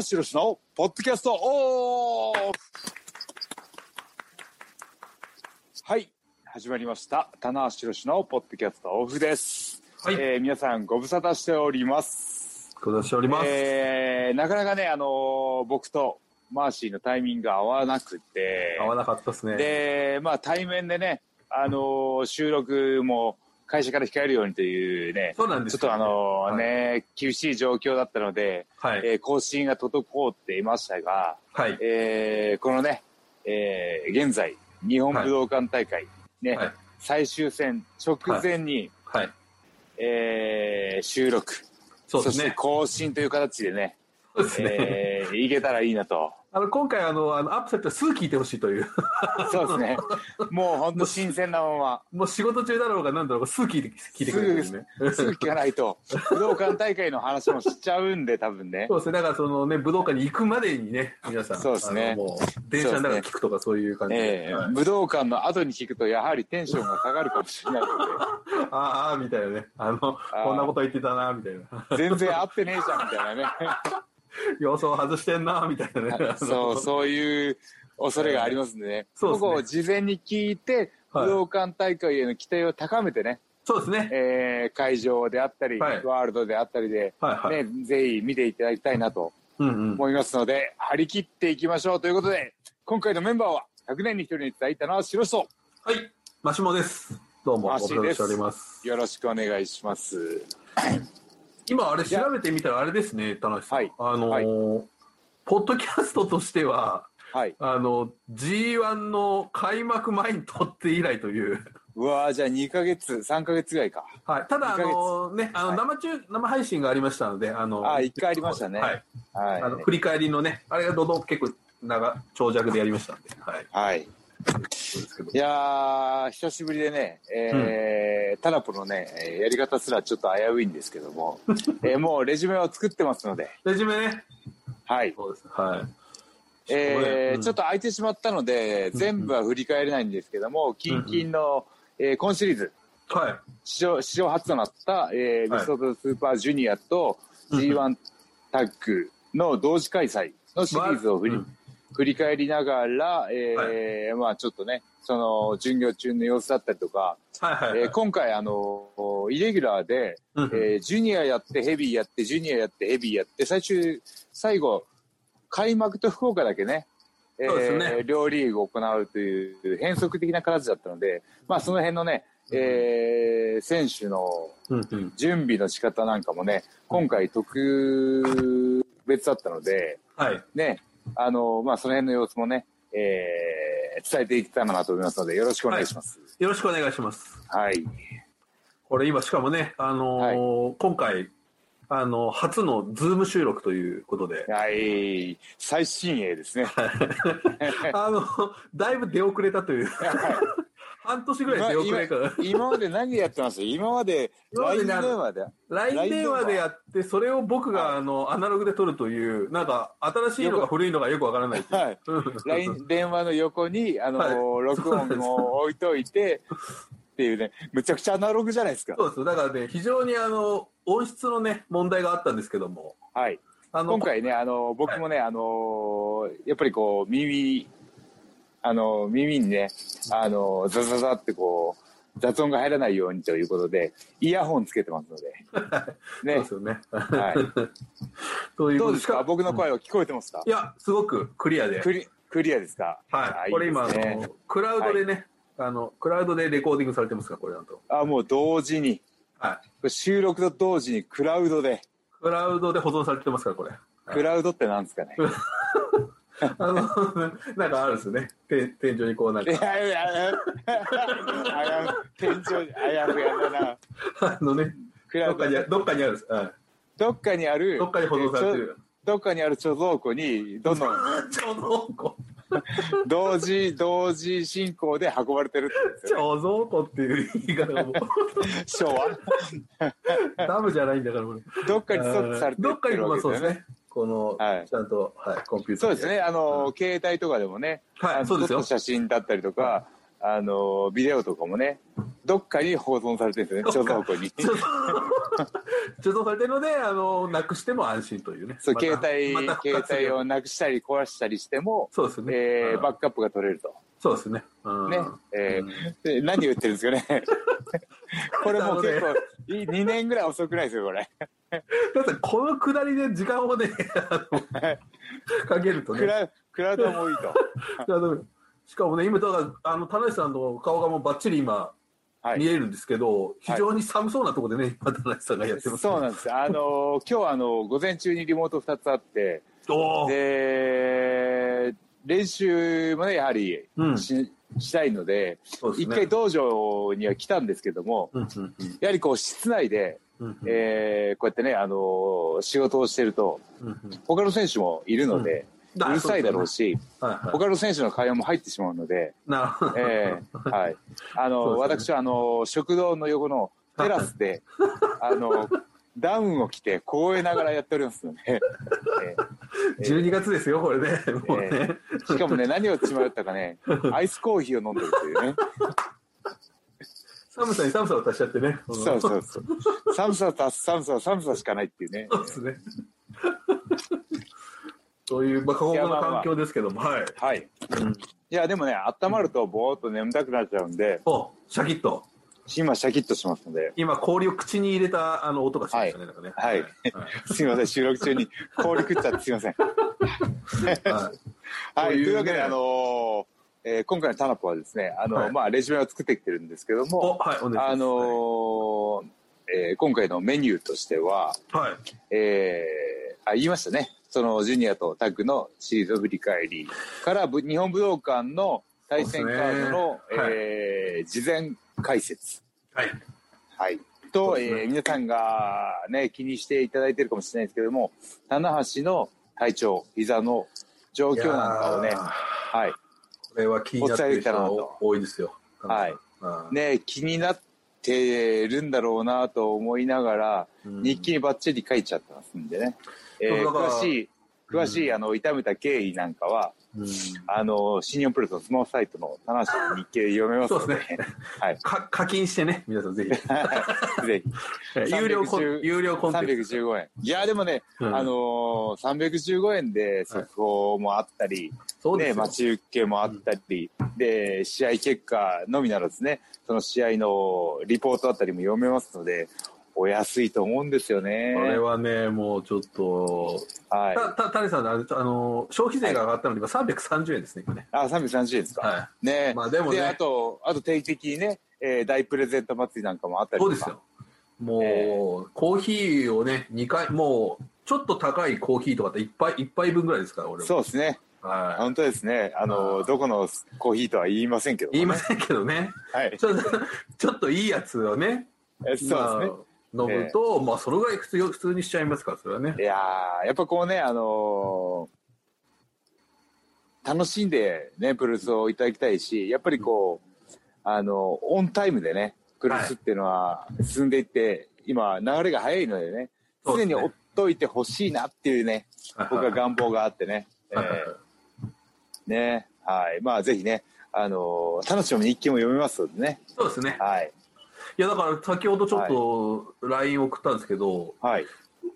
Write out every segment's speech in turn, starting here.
橋宏のポッドキャストオフ。はい始まりました。棚橋宏のポッドキャストオフです、はい。えー皆さんご無沙汰しております、ご出しております。えーなかなかねあのー僕とマーシーのタイミングが合わなくて。合わなかったですね。でまあ対面でねあのー収録も会社から控えるようにというねそうなんですよちょっとあのーね、厳しい状況だったので、はい。えー更新が滞っていましたが、はい。えーこのね、えー現在、日本武道館大会、ね、はい。最終戦直前に、はい。えー収録、してそうですね。更新という形でね、そうですね。えーいけたらいいなと。あの、今回、あの、あの、アップされたらすぐ聞いてほしいという。そうですね。もう本当新鮮なまま、もう仕事中だろうが何だろうがすぐ聞いて、聞いてくれるんですね。すぐ聞かないと、武道館大会の話もしちゃうんで、多分ねそ。うですね。だから、そのね、武道館に行くまでにね、皆さん。そうですねもう、電車の中で聞くとかそういう感じで。えーはい武道館の後に聞くと、やはりテンションが下がるかもしれないので。ああ、ああみたいなね。あの、こんなこと言ってたな、みたいな。全然合ってねえじゃんみたいなね。予想外してんな、みたいなね。そう、そういう恐れがありますんでね。そうですねここを事前に聞いて、はい武道館大会への期待を高めてね、そうですね。えー会場であったり、はいワールドであったりで。ね、ぜひ見ていただきたいなと。思いますので、張り切っていきましょうということで、今回のメンバーは、100年に一人にいただいたのは白人。はい。マシモです。どうも、おります。よろしくお願いします。今あれ調べてみたらあれですね、田中さん。はいあのーはいポッドキャストとしては、はい。あの、G1 の開幕前に撮って以来という。うわーじゃあ2ヶ月、3ヶ月ぐらいか。はい。ただ、あのね、あの、はい生中、生配信がありましたので、あの、あ一回ありましたねはい。はい。あの、振り返りのね、あれがどど結構長、長尺でやりましたんで、はい。はい。いやー、久しぶりでね、えータラポのね、えーやり方すらちょっと危ういんですけども、えーもうレジュメを作ってますので、レジュメね。はい。そうです。はい。えーうんちょっと空いてしまったので、全部は振り返れないんですけども、近々の、えー今シリーズ、はい。史上史上初となった、えーはいビストとスーパージュニアとうん G1 タッグの同時開催のシリーズを振り,、うん振り返りながら、えーまあちょっとね、その巡業中の様子だったりとか、はいはいはい。えー今回あのイレギュラーで、うんえージュニアやってヘビーやってジュニアやってヘビーやって最終最後開幕と福岡だけねえそうですねー両リーグを行うという変則的な形だったので、まあ、その辺のね、えー選手の。準備の仕方なんかもね今回特別だったので、はい。ねあのまあ、その辺の様子もね、えー伝えていけたらなと思いますのでよろしくお願いします。よろしくお願いします。はいこれ今しかもね、あのー今回、あの初のズーム収録ということで、はい、最新鋭ですね。あの、だいぶ出遅れたという、半年ぐらい出遅れから、今今まで何やってました今まで今まで LINE ね電話で。LINE 電話でやって、それを僕があのアナログで撮るという、なんか新しいのか古いのかよくわからないはい。うん LINE 電話の横に、あの、はい録音を置いといて、っていうね、むちゃくちゃアナログじゃないですか。そうです。だからね、非常にあの、音質のね、問題があったんですけども、はい。あの、今回ね、あの、僕もね、あの、やっぱりこう、耳、あの、耳にね、あの、ザザザってこう、雑音が入らないようにということで、イヤホンつけてますので。そうねで。すよね。はい。どうですか？僕の声は聞こえてますか？いや、すごくクリアで。クリクリアですか？はい。これ今、あの、クラウドでね、あの、クラウドでレコーディングされてますか、これなんと。あ、もう同時に、はい。収録と同時にクラウドで、クラウドで保存されてますか？ら、これ。クラウドってなんですかね？あの、なんかあるんですよね。て天井にこうなんいか、やいやいや、あや天井に、あやふやだな。あのね、クラウドどっかにあ、どっかにあるんです。はいどっかにある、どっかに保存されてる。どっかにある貯蔵庫に、どんどんちょうどこ、同時、同時進行で運ばれてるってね。貯蔵庫っていう言い方がもう、昭和。ダムじゃないんだから。どっかにストックされてどっかにるまあ。そうですね。この、はいちゃんと、はい、コンピューターそうですね。あの、携帯とかでもね、はいそうですよ写真だったりとか、あの、ビデオとかもね、どっかに保存されてるんですよね、貯蔵庫に。ちょっと貯蔵されてるので、あの、なくしても安心というね。そう、また携帯、ま携帯をなくしたり壊したりしても、そうですね。えーうんバックアップが取れると。そうですね。うんね。えーうんで何言ってるんですかね。これもう結構、い2年ぐらい遅くないですよ、これ。だってこのくだりで時間をね、あ のかけるとね。クラクラウドもいいと。しかもね、今、だから、あの、田中さんの顔がもうばっちり今、はい。見えるんですけど、非常に寒そうなところでね、今、田中さんがやってます、そうなんです。あのー今日はあの午前中にリモート2つあって、で、練習もね、やはりうんし,、したいので、そうですね。一回道場には来たんですけども、うんうんやはりこう室内で、うんうん。えーこうやってね、あのー仕事をしてると、うんうん。他の選手もいるので、うん。うるさいだろうし、はいはい。他の選手の会話も入ってしまうので、な。えーはい。あの、私はあの、食堂の横のテラスで、あの、ダウンを着て凍えながらやっておりますので、えー12月ですよ、これね。もうね。しかもね、何を血迷ったかね、アイスコーヒーを飲んでるというね。寒さに寒さを足しちゃってね。そうそうそう。寒さと寒さは寒さしかないっていうね。そうですね。そういう、まあ、過酷な環境ですけども、はい。はい。いや、でもね、温まるとぼーっと眠たくなっちゃうんで、お、シャキッと。今シャキッとしますので、今、氷を口に入れたあの音がしましたね、なんかね。はい。すいません、収録中に氷食っちゃってすいません。はい。というわけで、あのーえー今回のタナポはですね、あの、はい。まあ、レジュメを作ってきてるんですけどお、も。あのーえー今回のメニューとしては、はい。えーあ言いましたね、そのジュニアとタッグのシリーズ振り返りから、ぶ日本武道館の対戦カードの、ねはいえー事前解説。はい。はい。そと、ねえー皆さんがね、気にしていただいてるかもしれないですけども、棚橋の体調、膝の状況なんかをねはい。これは気になってる人が多いですよ。はいうん。ね、気になってるんだろうなと思いながら、うん日記にバッチリ書いちゃってますんでね。えー詳しい、詳しい、あの、痛めた経緯なんかは、うんあの、新日本プロレスのスマホサイトの棚橋の日記で読めますので、そうですね はい。か課金してね、皆さんぜひ。ぜひ。有料コン310有料コンテンツ。315円。いや、でもね、うんあのー、315円で速報もあったり、ね。待ち受けもあったり、で、試合結果のみならずね、その試合のリポートあったりも読めますので、お安いと思うんですよね。これはね、もうちょっと、はい。た、た、谷さん、あの、あの消費税が上がったので、今330円ですね、今ね。あ、330円ですか。はね。まあでもねあと、あと定期的にね、えー大プレゼント祭りなんかもあったりとか。そうですよ。もう、えコーヒーをね、2回、もう、ちょっと高いコーヒーとかって一杯、一杯分ぐらいですから、俺は。そうですね。はい。本当ですね。ああの、ーどこのコーヒーとは言いませんけどもね、言いませんけどね。はい。ちょっと、ちょっといいやつをね、えそうですね。まあ飲むと、まあ、それぐらい普通普通にしちゃいますから、それはねい。やーやっぱこうね、あのー楽しんでね、プロレスをいただきたいし、やっぱりこう、あのオンタイムでね、プロレスっていうのは進んでいって、今、流れが早いのでね、常に追っといてほしいなっていうね、僕は願望があってね、えはいはいはいーね、はい。まあ、ぜひね、あのー楽しみに日記も読めますのでね、そうですね。はい。いや、だから先ほどちょっと LINE 送ったんですけど、はい。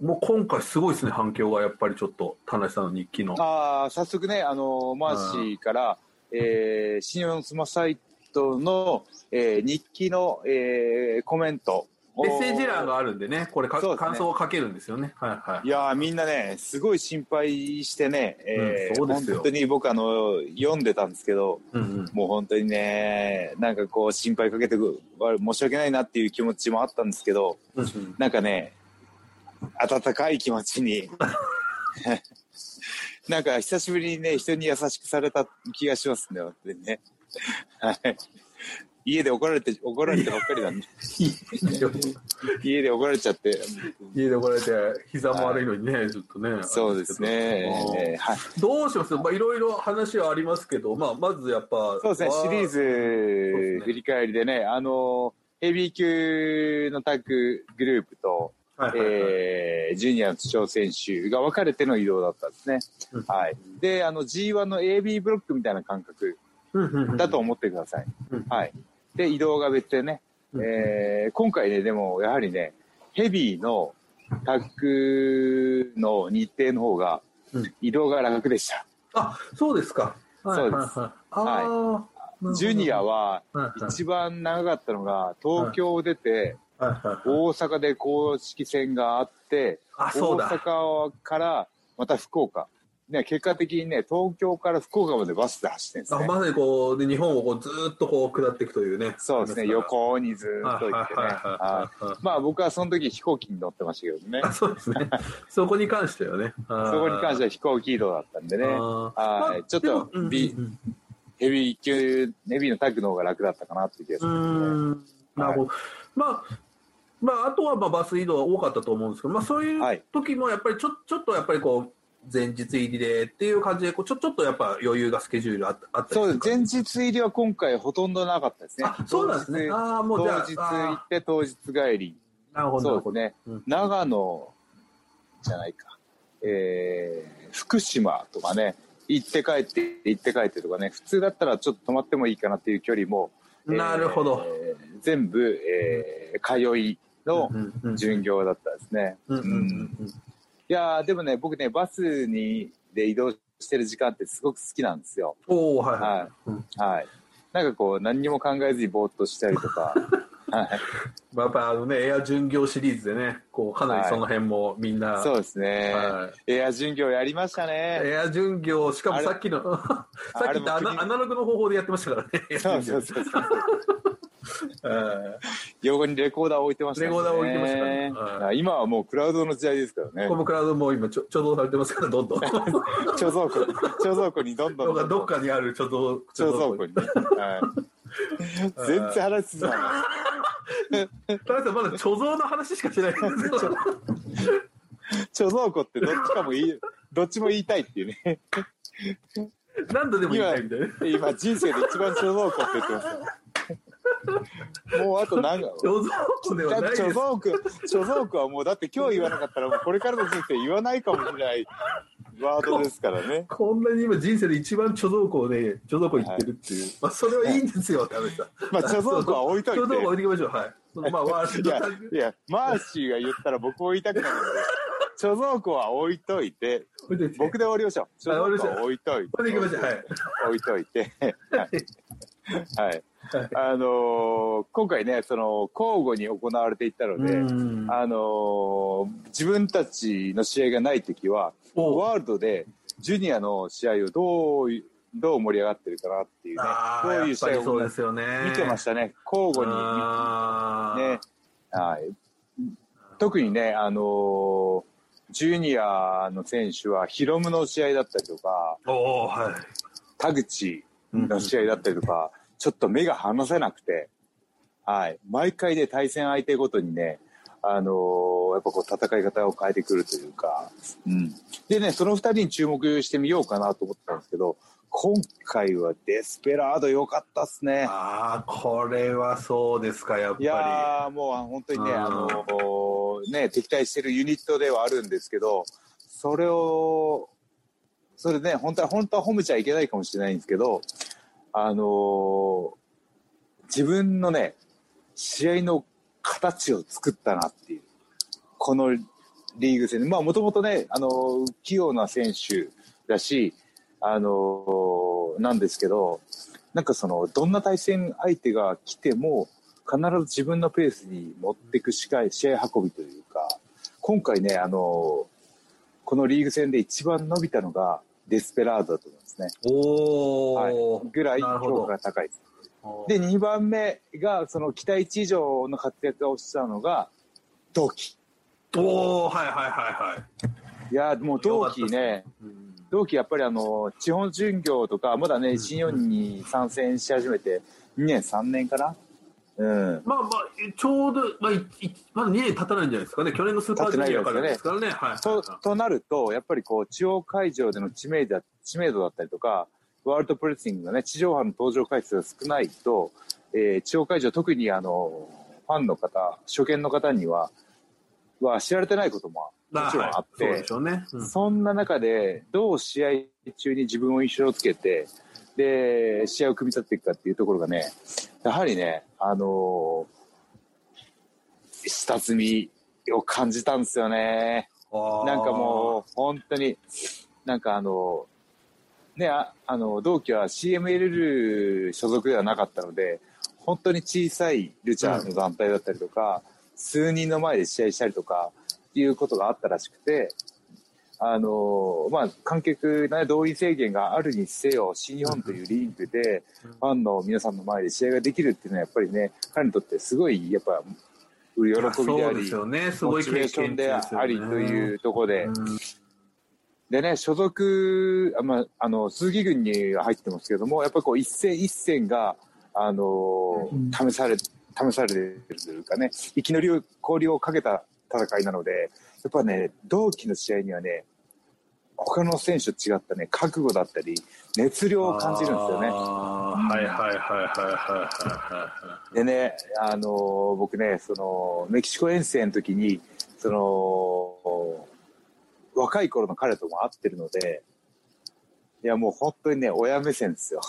もう今回すごいですね、反響がやっぱりちょっと、田中さんの日記の。あー早速ね、あのマーシーから、えー、新日本スマサイトの、えー日記の、えーコメントをメッセージ欄があるんでね、これね感想を書けるんですよね。はいはいい。やーみんなね、すごい心配してね、えーうん本当に僕あの、読んでたんですけど、うんうん。もう本当にね、なんかこう心配かけてく申し訳ないなっていう気持ちもあったんですけど、うんうんなんかね、温かい気持ちに、なんか久しぶりにね、人に優しくされた気がしますね、本当にね。はい。家で怒られて、怒られてばっかりなんで、家で怒られちゃって、家で怒られて、膝も悪いのにね、ずっとね。そうですね。えーはい。どうします？まあ、いろいろ話はありますけど、まあ、まずやっぱ。そうですね、シリーズ振り返りでね、あの、ヘビー級のタッググループと、えージュニアの挑戦手が分かれての移動だったんですね。うんはい。で、あの G1 の AB ブロックみたいな感覚だと思ってください。うんはい。で、移動が別でね、うん。えー今回ね、でもやはりね、ヘビーのタッグの日程の方が移動が楽でした。あ、そうですか。そうです。はいはい。ジュニアは一番長かったのが東京を出て大阪で公式戦があって大阪からまた福岡。ね、結果的にね、東京から福岡までバスで走ってるんですね。あまさにこうで日本をこうずーっとこう下っていくというね。そうですね、横にずっと行ってね。はいはいはいはいはいまあ僕はその時飛行機に乗ってましたけどね。あそうですね。そこに関してはね。そそこに関しては飛行機移動だったんでね。はい。ちょっとビヘビー級、ヘビーのタッグの方が楽だったかなっていう気がすうるんん。なるほど。まあ、まあ、あとはまあバス移動は多かったと思うんですけど、まあそういう時もやっぱりちょちょっとやっぱりこう、前日入りでっていう感じでこうちょちょっとやっぱ余裕がスケジュールあったあったりそう前日入りは今回ほとんどなかったですね。あそうなんですね。ああ、もうじゃあ当日行って当日帰り。なるほど。そうですね。うん長野じゃないか。えー、福島とかね、行って帰って、行って帰ってとかね、普通だったらちょっと泊まってもいいかなっていう距離も、なるほど。えー全部、えー、通いのうんうん巡業だったですね。うんうんうんいやーでもね、僕ね、バスにで移動してる時間ってすごく好きなんですよ。おおはいはい。はい。うんはい。なんかこう、何にも考えずにぼーっとしたりとか、はい。まあやっぱあのね、エア巡業シリーズでね、こうかなりその辺もみんな、そうですね。はエア巡業やりましたね。エア巡業、しかもさっきの、さっき言ったアナログの方法でやってましたからね。そうそうそうそう。え横にレコーダー置いてましたね。レコーダー置いてましたねは今はもうクラウドの時代ですからねーコ。ムクラウドも今ちょ貯蔵されてますから、どんどん。ど 貯蔵庫、貯蔵庫にどんどんどっかにある貯蔵、貯蔵庫にね。はい。全然話進まない。田中さんまだ貯蔵の話しかしてない。貯蔵庫ってどっちかもいい、どっちも言いたいっていうね。何度でも言いたいみたいな。今人生で一番貯蔵庫って言ってますよ。もうあと何が。貯蔵庫ではないです。貯蔵庫、貯蔵庫はもうだって今日言わなかったらもうこれからの人生言わないかもしれないワードですからね。こんなに今人生で一番貯蔵庫をね、貯蔵庫行ってるっていう。まあそれはいいんですよ、田中さん。まあ貯蔵庫は置いといて 貯蔵庫置いてきましょう。はい。そのまあワールいやドタッグ、いや、マーシーが言ったら僕も言いたくなるので、貯蔵庫は置いといて、僕で終わりましょう。貯蔵庫は置いといて。これでいきましょう。はい。置いといて。はい。あのー今回ね、その、交互に行われていったので、うんあのー自分たちの試合がないときは、おワールドでジュニアの試合をどうい、どう盛り上がってるかなっていうね、ああ、どういう試合をそうですよね。見てましたね。交互にね、はい。特にね、あのージュニアの選手はヒロムの試合だったりとか、はい。田口の試合だったりとか、ちょっと目が離せなくて、はい。毎回ね、対戦相手ごとにね、あのーやっぱこう戦い方を変えてくるというか、うん。でね、その二人に注目してみようかなと思ったんですけど、今回はデスペラード良かったっすね。ああ、これはそうですか、やっぱいり。やーもう本当にね、うんあのーね、敵対してるユニットではあるんですけど、それを、それね、本当は、本当は褒めちゃいけないかもしれないんですけど、あのー自分のね、試合の形を作ったなっていう、このリーグ戦で、まあもともとね、あのー器用な選手だし、あのーなんですけど、なんかその、どんな対戦相手が来ても、必ず自分のペースに持っていく試合試合運びというか、今回ね、あの、このリーグ戦で一番伸びたのがデスペラードだと思いますね。おはいお、。ぐらい評価が高いです。で、2番目が、その期待値以上の活躍をしたのが、同期。おおはいはいはいはい。いや、もう同期ね、うん同期やっぱりあの、地方巡業とか、まだね、新日本に参戦し始めて、2年、3年かな？うん。まあまあ、ちょうど、まあ、まだ2年経たないんじゃないですかね。去年のスーパージュニアからですからね。はい。ととなると、やっぱりこう、地方会場での知名度知名度だったりとか、ワールドプロレスリングがね、地上波の登場回数が少ないと、えー地方会場、特にあの、ファンの方、初見の方には、は知られてないことももちろんあって、はいそん。そんな中で、どう試合中に自分を印象つけて、で、試合を組み立てていくかっていうところがね、やはりね、あのー下積みを感じたんですよね。なんかもう、本当に、なんかあの、ね、ああの、同期は CMLL 所属ではなかったので、本当に小さいルチャーの団体だったりとか、うん、数人の前で試合したりとか、いうことがあったらしくて、あの、まあ、観客、ね、動員制限があるにせよ、新日本というリンクで、ファンの皆さんの前で試合ができるっていうのは、やっぱりね、彼にとってすごい、やっぱ、喜びであり、ね、すごいモチベーションでありというところで、でね、所属、まあ、あの、鈴木軍に入ってますけども、やっぱりこう、一戦一戦が、あの、試され、試されてるというかね、生き残りを、交流をかけた戦いなので、やっぱね、同期の試合にはね、他の選手と違ったね、覚悟だったり、熱量を感じるんですよね。はいはいはいはいはいはい。でね、あの、僕ね、その、メキシコ遠征の時に、その、若い頃の彼とも会ってるので、いやもう本当にね、親目線ですよ。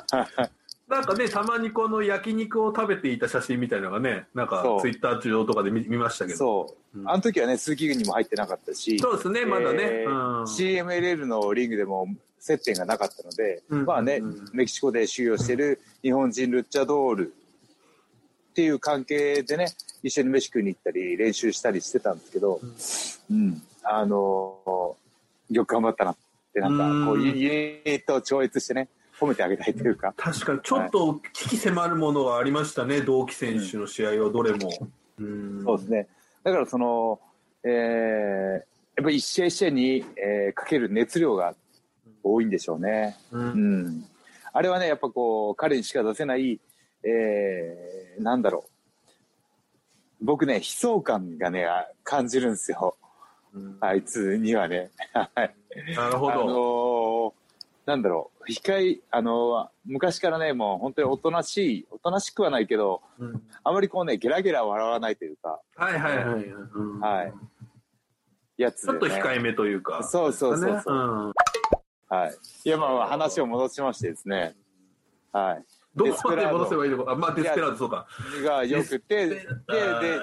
なんかね、たまにこの焼肉を食べていた写真みたいなのがね、なんかツイッター上とかで見見ましたけど。そう。うん、あの時はね、鈴木軍にも入ってなかったし。そうですね、まだね。えーうん、CMLL のリングでも接点がなかったので、うん、まあね、メキシコで修行してる日本人ルッチャドールっていう関係でね、一緒に飯食いに行ったり、練習したりしてたんですけど、うん、あのー、よく頑張ったなって、なんか、こう、ユニットを超越してね、褒めてあげたいというか。確かに、ちょっと危機迫るものがありましたね、はい、同期選手の試合はどれも。うん、そうですね。だからその、えー、やっぱり一試合一試合に、えー、かける熱量が多いんでしょうね。うん。うん、あれはね、やっぱこう、彼にしか出せない、えー、なんだろう。僕ね、悲壮感がね、感じるんですよ。うん、あいつにはね。なるほど。あのーなんだろう、控え、あの、昔からね、もう本当におとなしい、おとなしくはないけど、うん、あまりこうね、ゲラゲラ笑わないというか。はいはいはい。うん、はい。やつ、ね、ちょっと控えめというか。そうそうそうそう、うん、はい。いや、まあ、話を戻しましてですね。はい。どこまで戻せばいいのか。あ、まあ、デスペラード、そうか。が良くて、で、で、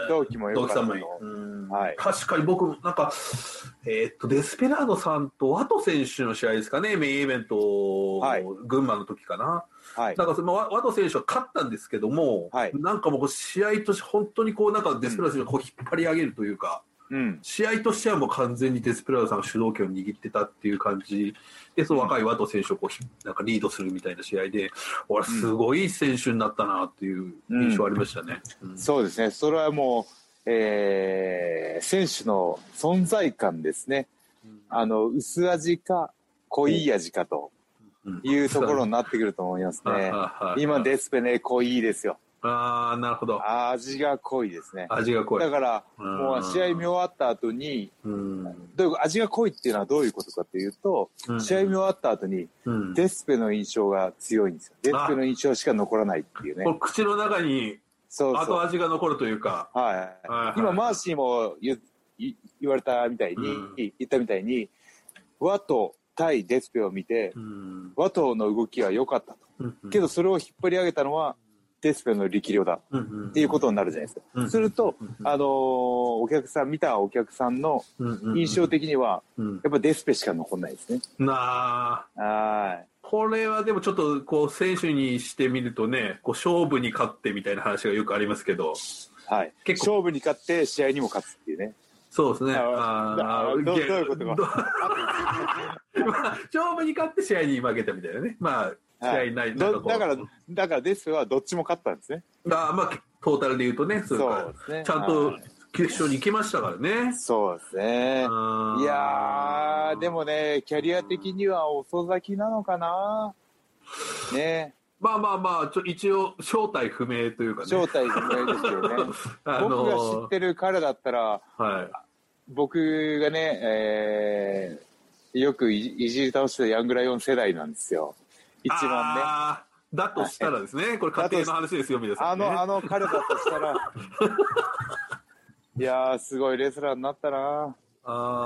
同期も良かったの。はい。確かに僕、なんか、えー、っと、デスペラードさんとワト選手の試合ですかね、メインイベント、はい、群馬の時かな。はい。なんかそのワト選手は勝ったんですけども、はい、なんかもう試合として本当にこう、なんかデスペラード選手をこう引っ張り上げるというか、うん、試合としてはもう完全にデスペラードさんが主導権を握ってたっていう感じで、その若いワト選手をこうなんかリードするみたいな試合で、俺、すごい選手になったなっていう印象ありましたね。うんうん、そうですね、それはもう、えー、選手の存在感ですね。あの、薄味か濃い味かというところになってくると思いますね。今、デスペね、濃いですよ。ああ、なるほど。味が濃いですね。味が濃い。だから、もう試合見終わった後に、うん、どういう味が濃いっていうのはどういうことかというと、うん、試合見終わった後に、うん、デスペの印象が強いんですよ。デスペの印象しか残らないっていうね。口の中にそう後味が残るというか。はい。はい、今、マーシーも言言われたみたいに、言ったみたいに、和と対デスペを見て、和との動きは良かったと。けど、それを引っ張り上げたのは、デスペの力量だっていうことになるじゃないですか。すると、あのー、お客さん、見たお客さんの印象的には、やっぱデスペしか残んないですね。なあ。はい。これはでもちょっとこう選手にしてみるとね、こう勝負に勝ってみたいな話がよくありますけど、はい、結構勝負に勝って試合にも勝つっていうね。そうですね。あどどういうことか。勝負に勝って試合に負けたみたいなね。まあ、試合ない、だから、だからデスはどっちも勝ったんですね。あまあ、トータルで言うとね、そうですね。ちゃんと決勝に行きましたからね。そうですね。いやでもね、キャリア的には遅咲きなのかな。ね。まあまあまあ、ちょ一応、正体不明というかね。正体不明ですよね。あのー、僕が知ってる彼だったら、はい、僕がね、えー、よくいじり倒したヤングライオン世代なんですよ。一番ね。だとしたらですね、これ家庭の話ですよ、皆さん、ね、あの、あの彼だとしたら、いやー、すごいレスラーになったな。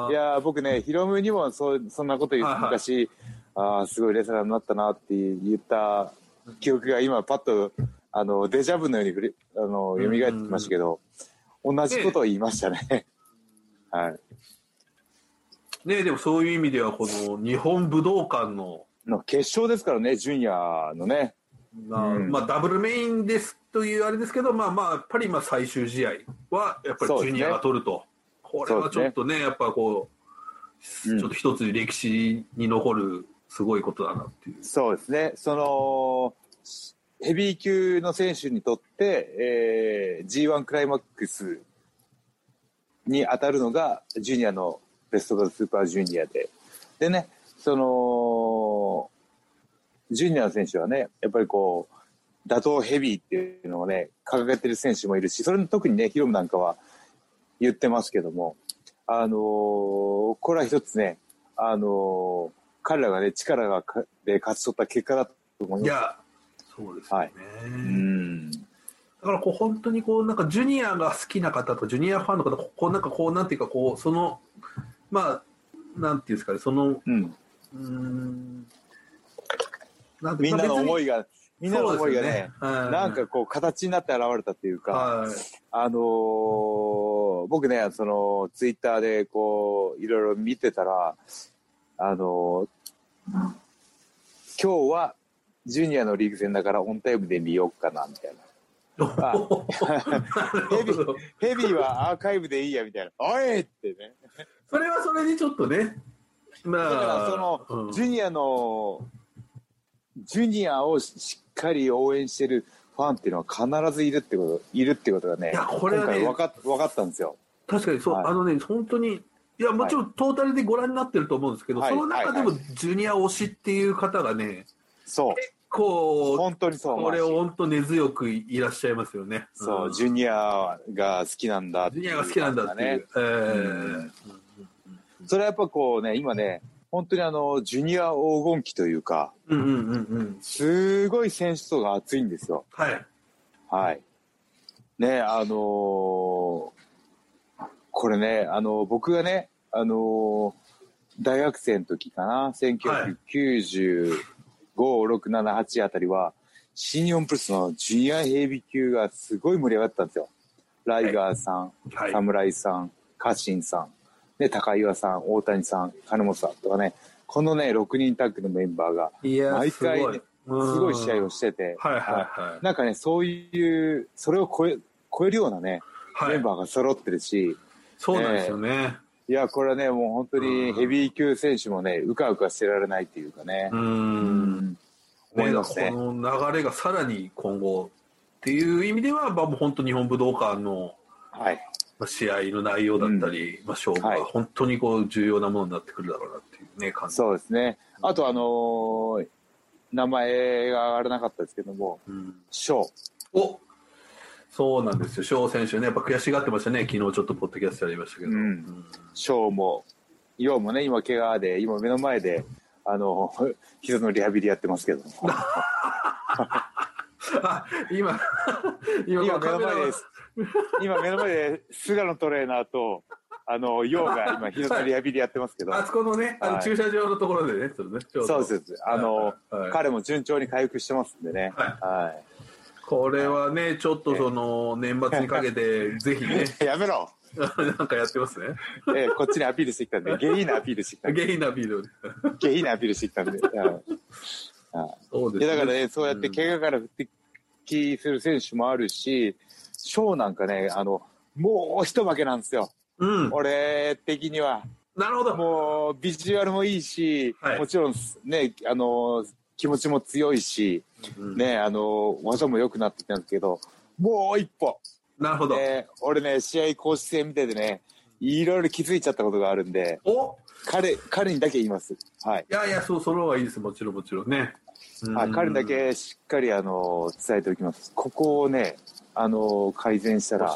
いやー、僕ね、ヒロムにもそそんなこと言って、昔、ああ、すごいレスラーになったなって言った記憶が今、パッと、あの、デジャブのようにあの蘇ってきましたけど、同じことを言いましたね。はい。ねでもそういう意味では、この日本武道館の。の決勝ですからね、ジュニアのね。まあ、うん、まあ、ダブルメインですというあれですけど、まあまあ、やっぱりまあ最終試合は、やっぱりジュニアが取ると。ね、これはちょっとね、やっぱこう、ちょっと一つ歴史に残るすごいことだなっていう。そうですね。その、ヘビー級の選手にとって、えー、G1 クライマックスに当たるのが、ジュニアのベストバズスーパージュニアで。でね、その、ジュニアの選手はね、やっぱりこう、打倒ヘビーっていうのをね、掲げてる選手もいるし、それの特にね、ヒロムなんかは言ってますけども、あのー、これは一つね、あのー、彼らがね、力がで勝ち取った結果だと思います。いや、そうですね。はい、うんだからこう本当にこうなんかジュニアが好きな方とかジュニアファンの方こうなんかこうなんていうかこうそのまあなんていうんですかねそのうんうんみんなの思いがみんなの思いがね、ねなんかこう形になって現れたっていうか、はい、あのー、僕ね、そのツイッターでこういろいろ見てたら、あのー、今日はジュニアのリーグ戦だからオンタイムで見ようかなみたいな。ヘビヘビーはアーカイブでいいやみたいな。おいってね。それはそれでちょっとね。まあ、だからその、うん、ジュニアのジュニアをしっかり応援してるファンっていうのは必ずいるってこと、いるってことがね、いやこれはね、分か分かったんですよ。確かにそう、はい、あのね、本当に、いや、もちろんトータルでご覧になってると思うんですけど、はい、その中でもジュニア推しっていう方がね、そう。結構、本当にそう。これを本当根強くいらっしゃいますよね。そう、うん、ジュニアが好きなんだジュニアが好きなんだっていう。えー、うん、それはやっぱこうね、今ね、本当にあの、ジュニア黄金期というか、うんうんうんうん、すごい選手層が熱いんですよ。はい。はい。ね、あのー、これね、あのー、僕がね、あのー、大学生の時かな、1995、はい、6、7、8あたりは、新日本プロレスのジュニアヘビー級がすごい盛り上がったんですよ。ライガーさん、はい、侍さん、家臣さん、ね、高岩さん、大谷さん、金本さんとかね、このね、6人タッグのメンバーが、毎回、ね、すごい試合をしてて、はいはいはい、なんかね、そういう、それを超え、超えるようなね、はい、メンバーが揃ってるし、そうなんですよね。いや、これはね、もう本当にヘビー級選手もね、うかうかしてられないっていうかね。うん。ね。この流れがさらに今後っていう意味では、まあ、もう本当日本武道館の、はい。まあ、試合の内容だったり、うん、まあ、勝負が本当にこう重要なものになってくるだろうなっていうね、感じ。そうですね。あと、あのー、名前が上がらなかったですけども、翔、うん。おそうなんですよ、翔選手ね、やっぱ悔しがってましたね、昨日ちょっとポッドキャストやりましたけど。翔、うん、も、陽もね、今、怪我で、今、目の前で、あの、膝のリハビリやってますけども。あ今 今目の前です今目の前で菅野トレーナーとあのヨウが今日のリハビリやってますけど。あそこのねあの駐車場のところでねそねそうです。あの、はい、彼も順調に回復してますんでね。はい、はい、これはねちょっとその年末にかけて ぜひね。やめろ。なんかやってますね。ええ、こっちにアピールしてきたんで、ゲイなアピールしてきたゲイなアピール。ゲイなアピールしてきたんで。そうです、ね、だからね、そうやって怪我から復帰する選手もあるし、ショーなんかね、あの、もう一負けなんですよ。うん。俺的には。なるほど。もう、ビジュアルもいいし、はい、もちろんね、あの、気持ちも強いし、うん、ね、あの、技も良くなってきたんですけど、もう一歩。なるほど。ね、俺ね、試合公式戦見ててね、いろいろ気づいちゃったことがあるんで、お彼、彼にだけ言います。はい。いやいや、そう、その方がいいです。もちろん、もちろんね。はい、彼だけしっかりあの伝えておきます。ここをね、あの改善したら、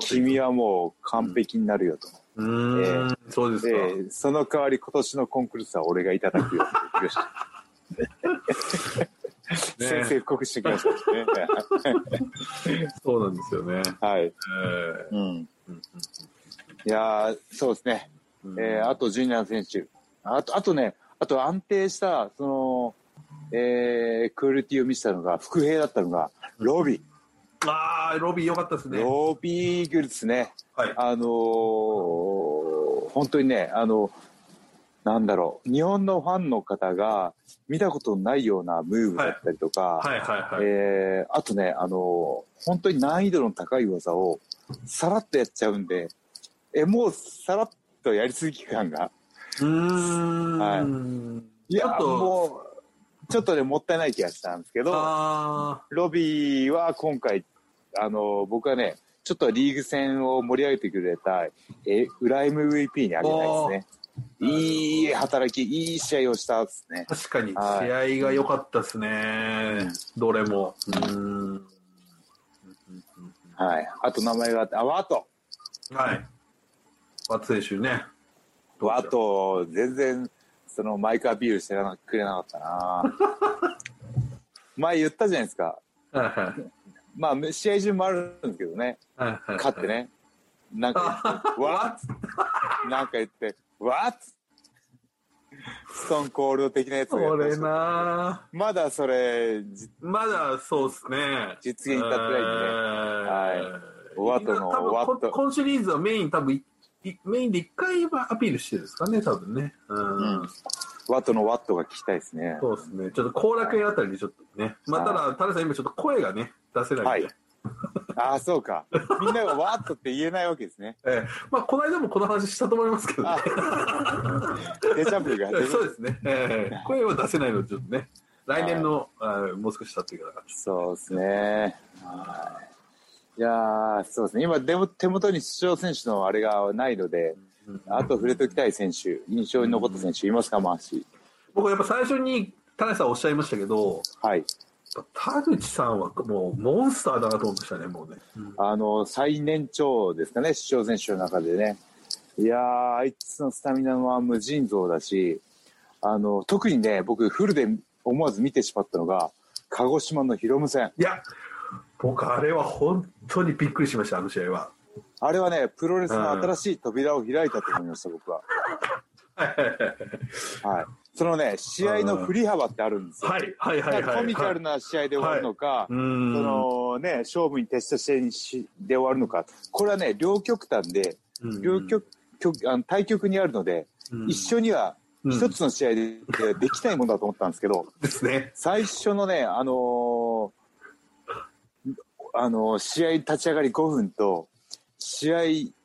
君はもう完璧になるよと。うん、えー、そうですか、えー、その代わり今年のコンクルールは俺がいただくよって言先生告してきましたね。そうなんですよね。はい。えー、うん。いやそうですね。えー、あとジュニア選手。あと、あとね、あと安定した、その、えー、クオリティを見せたのが、伏兵だったのが、ロビー。ああ、ロビー良かったですね。ロビーグルですね。はい。あのー本当にね、あの、なんだろう、日本のファンの方が見たことないようなムーブだったりとか、はいはいはい。えーあとね、あのー本当に難易度の高い技をさらっとやっちゃうんで、え、もうさらっとやりすぎ感が、うーん。はいいや、もう、ちょっとね、もったいない気がしたんですけど、あロビーは今回、あの、僕はね、ちょっとリーグ戦を盛り上げてくれた、え、裏 MVP にあげたいですね。いい働き、いい試合をしたですね。あ、確かに、はい試合が良かったですね。どれも。うーん。はい。あと名前があって、あ、ワト。はい。ワッツ選手ね。ワト、全然、その、マイクアピールしてくれなかったな。前言ったじゃないですか。まあ、試合中もあるんですけどね。勝って。ね。なんか 言っ。て、わなんか言って、わストーンコールド的なやつをやったなまだそれ、じまだそうですね。実現に至ってないんでね。はい。ワットのワットこ今シリーズはメイン多分メインで1回はアピールしてるんですかね、多分ね。うん。うんワットのワットが聞きたいですね。そうですね。ちょっと後楽園あたりでちょっとね。まあ、ただ、タラさん今ちょっと声がね、出せないんで。はいああ、そうか。みんながワットって言えないわけですね。ええまあ、この間もこの話したと思いますけどね。あデジャブが。そうですね。ええ声は出せないので、ちょっとね。来年の、あもう少し経ってから。そうですね。はいいやーそうですね。今、でも手元に出場選手のあれがないので、あと触れておきたい選手、印象に残った選手いますか、マーシー。僕やっぱ最初に田中さんおっしゃいましたけど、はい。田口さんはもうモンスターだなと思いましたね、もうね。あの、最年長ですかね、出場選手の中でね。いやー、あいつのスタミナは無尽蔵だし、あの、特にね、僕、フルで思わず見てしまったのが、鹿児島のヒロム戦。いや、僕あれは本当にびっくりしました、あの試合は。あれはね、プロレスの新しい扉を開いたと思いました、僕は。はい。そのね、試合の振り幅ってあるんですよ。はい、はい、はい、はい。コミカルな試合で終わるのか、うーんそのね、勝負に徹した試合にしで終わるのか、これはね、両極端で、うん両極極あの対極にあるので、うん一緒にはうん一つの試合でできないものだと思ったんですけど、ですね。最初のね、あのーあのー試合立ち上がり5分と、試合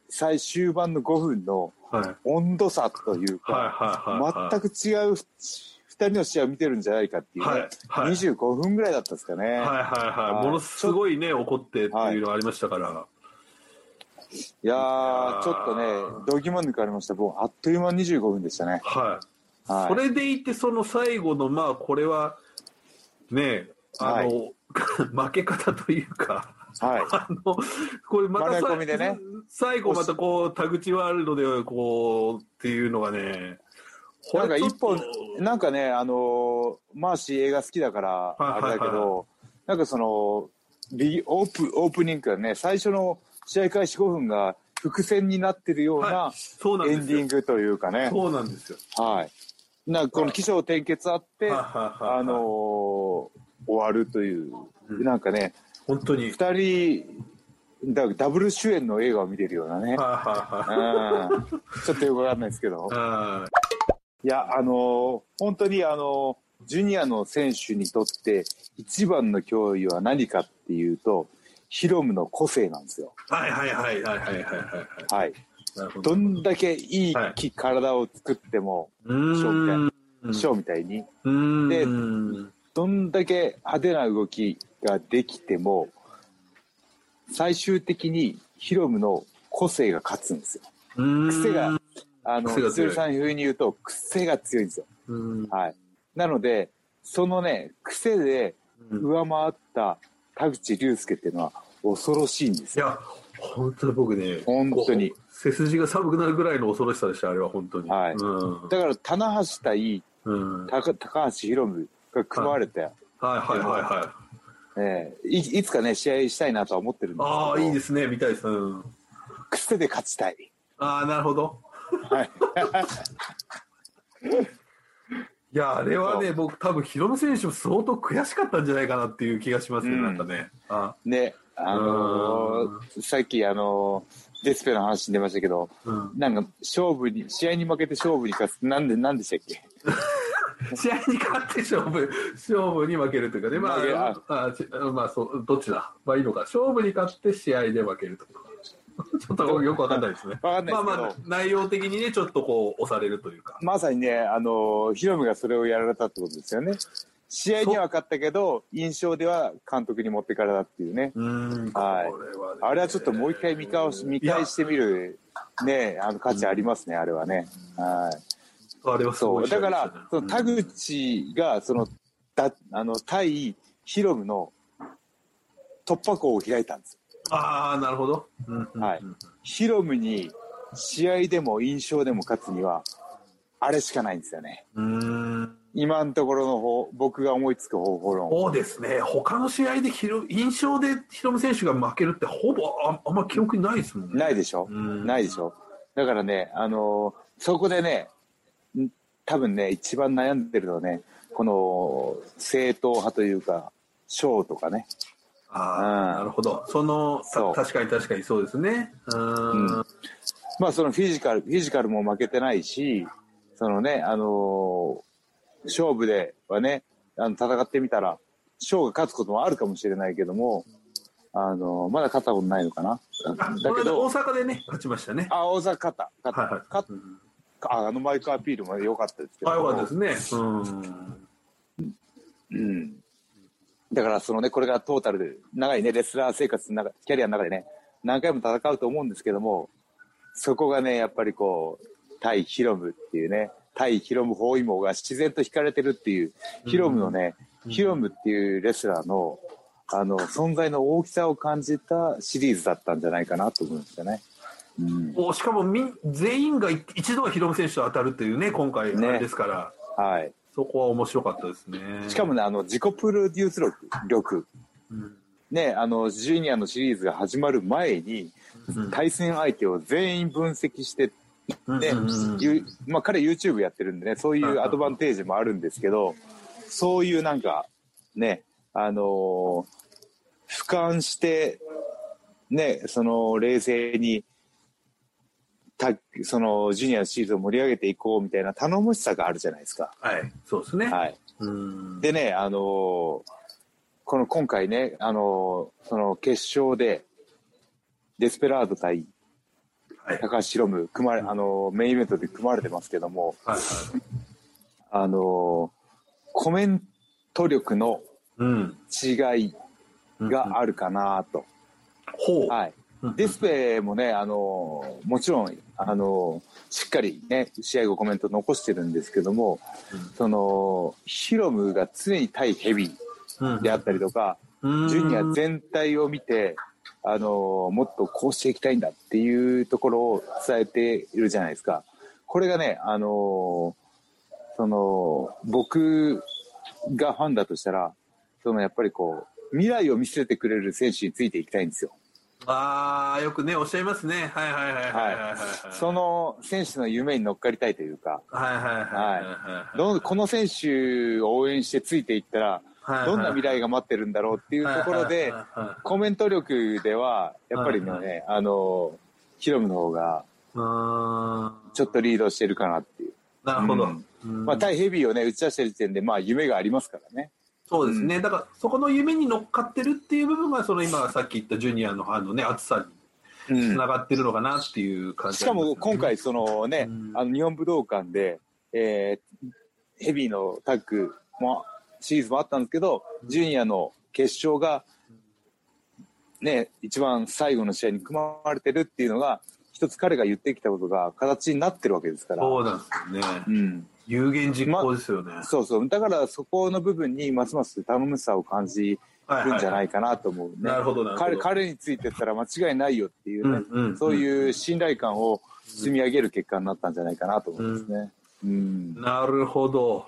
最終盤の5分のはい。温度差というか、はい、はい、はい。全く違う2人の試合を見てるんじゃないかっていうね、はいはい25分ぐらいだったんですかね。はいはいははいい。ものすごいね、怒ってっていうのがありましたから。いやいやちょっとね、度肝抜かれました。もうあっという間に25分でしたね。はい。はいそれでいて、その最後の、まあ、これは、ね、あの、負け方というか、はい。あの、これまた丸さね最後またこう、田口ワールドで、こう、っていうのがね、こなんか一本、なんかね、あのーマーシー映画好きだから、いはいはいあれだけど、なんかその、ビオープオープニングがね、最初の試合開始5分が伏線になってるようは、ないそうなんエ。ンディングというかね、そうなんですよ。はい。なんかこの起承転結あって、はいはいはいはいあのー終わるという、うん。なんかね、本当に。二人、だダブル主演の映画を見てるようなね、ちょっとよくわかんないですけど、はい。や、あのー本当にあのージュニアの選手にとって一番の脅威は何かっていうと、ヒロムの個性なんですよ。はいはいはいはいはいはいはい。ど。どんだけいいはい。体を作っても、ショーみたいなうんショーみたいに、でうんどんだけ派手な動きができても、最終的にヒロムの個性が勝つんですよ。癖が、あの、さん風に言うと、癖が強いんですよ。うんはい。なので、そのね、癖で上回った田口竜介っていうのは恐ろしいんですよ。いや、本当に僕ね、本当に背筋が寒くなるぐらいの恐ろしさでした、あれは本当に。はいうんだから、棚橋対高高橋宏夢が組まれて、はいはいはい。えーいいつかね、試合したいなとは思ってるんですけど、ああ、いいですね、見たいです。うん、癖で勝ちたい。ああ、なるほど。はい。いや、あれはね、僕、多分ヒロム選手も相当悔しかったんじゃないかなっていう気がしますね、うんなんかね。あね、あのー、さっきあのー、デスペの話に出ましたけど、うん、なんか勝負に、試合に負けて勝負に勝つなんで、なんでしたっけ？試合に勝って勝負、勝負に負けるというかね、まあ、ああまあそう、どっちだ、まあいいのか、勝負に勝って試合で負けるとか。ちょっとよくわかんないですね。わかんないまあまあ、内容的にね、ちょっとこう、押されるというか。まさにね、あの、ヒロムがそれをやられたってことですよね。試合には勝ったけど、印象では監督に持ってからだっていうね。うん。はい。あれはちょっともう一回見返し、見返してみる、ね、あの価値ありますね、あれはね。はい。あれはそう。だから、その田口が、その、だ、あの、対ヒロムの突破口を開いたんですああ、なるほど。はい。ヒロムに試合でも印象でも勝つには、あれしかないんですよね。うん今のところの方、僕が思いつく方法論。そうですね。他の試合でヒロ、印象でヒロム選手が負けるってほぼああんま記憶にないですもんね。ないでしょ？ないでしょ？だからね、あのー、そこでね、多分ね、一番悩んでるのはね、この正統派というか、賞とかね。ああ、なるほど。そのそ確かに確かにそうですね。うん。まあそのフィジカル、フィジカルも負けてないし、そのね、あのー勝負ではね、あの戦ってみたら、賞が勝つこともあるかもしれないけども、あの、まだ勝ったことないのかな。だけど、大阪でね、勝ちましたね。あ、大阪勝った。勝った。はいはい、勝ああのマイクアピールも良かったですけど。あ、良かったですね。うん。うん。だからそのね、これがトータルで、長いね、レスラー生活の中、キャリアの中でね、何回も戦うと思うんですけども、そこがね、やっぱりこう、対ヒロムっていうね、対ヒロム包囲網が自然と引かれてるっていう、ヒロムのね、ヒロムっていうレスラーの、あの、存在の大きさを感じたシリーズだったんじゃないかなと思うんですよね。うん、しかもみ全員が一度はヒロム選手と当たるというね、今回、ね、ですから、はい、そこは面白かったですね。しかもね、あの自己プロデュース力、力。うん、ね、あのジュニアのシリーズが始まる前に、対戦相手を全員分析してで、まあ、彼 YouTube やってるんでね、そういうアドバンテージもあるんですけど、そういうなんか、ね、あのー、俯瞰して、ね、その、冷静に、たその、ジュニアのシーズンを盛り上げていこうみたいな頼もしさがあるじゃないですか。はい、そうですね。はい。でね、あのー、この今回ね、あのー、その決勝で、デスペラード対はい、高橋宏夢組まれ、あのメインイベントで組まれてますけども、はいはい、あのコメント力の違いがあるかなと。うん、はい。デスペもね、あのもちろん、あのしっかりね、試合後コメント残してるんですけども、うん、その、ヒロムが常に対ヘビーであったりとか、うん、ジュニア全体を見て、あのもっとこうしていきたいんだっていうところを伝えているじゃないですか。これがね、あのその、僕がファンだとしたら、そのやっぱりこう、未来を見せてくれる選手についていきたいんですよ。ああ、よくね、おっしゃいますね。はいはいはいはいはい、はい、その選手の夢に乗っかりたいというか。はいはいはい。はい。この選手を応援してついていったら、どんな未来が待ってるんだろうっていうところで、コメント力では、やっぱりね、あの、ヒロムの方が、ちょっとリードしてるかなっていう。なるほど。まあ、対ヘビーをね、打ち出してる時点で、まあ、夢がありますからね。そうですね。だから、そこの夢に乗っかってるっていう部分が、その今、さっき言ったジュニアのあのね、熱さにつながってるのかなっていう感じ、ね、しかも、今回、そのね、あの、日本武道館で、えー、ヘビーのタッグもシリーズもあったんですけど、ジュニアの決勝が、ね、一番最後の試合に組まれてるっていうのが、一つ彼が言ってきたことが形になってるわけですから。そうなんですよね。うん。有言実行ですよね、ま、そうそう。だからそこの部分にますます頼もしさを感じるんじゃないかなと思うね。なるほど彼、彼についてったら間違いないよっていうね、うんうんうん、そういう信頼感を積み上げる結果になったんじゃないかなと思いますね。うん、うん、なるほど。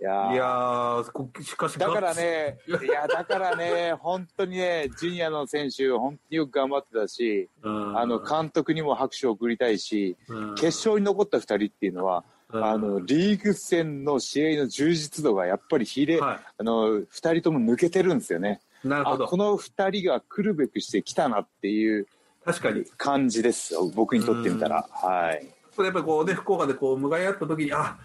いやいやしかしだからね、いや、だからね、本当にね、ジュニアの選手、本当によく頑張ってたし、あの、監督にも拍手を送りたいし、決勝に残った2人っていうのは、あの、リーグ戦の試合の充実度がやっぱり比例、はい、あの、2人とも抜けてるんですよね。なるほど。この二人が来るべくして来たなっていう確かに。感じですよ。僕にとってみたら、はい。それやっぱりこうね福岡でこう向かい合った時にあ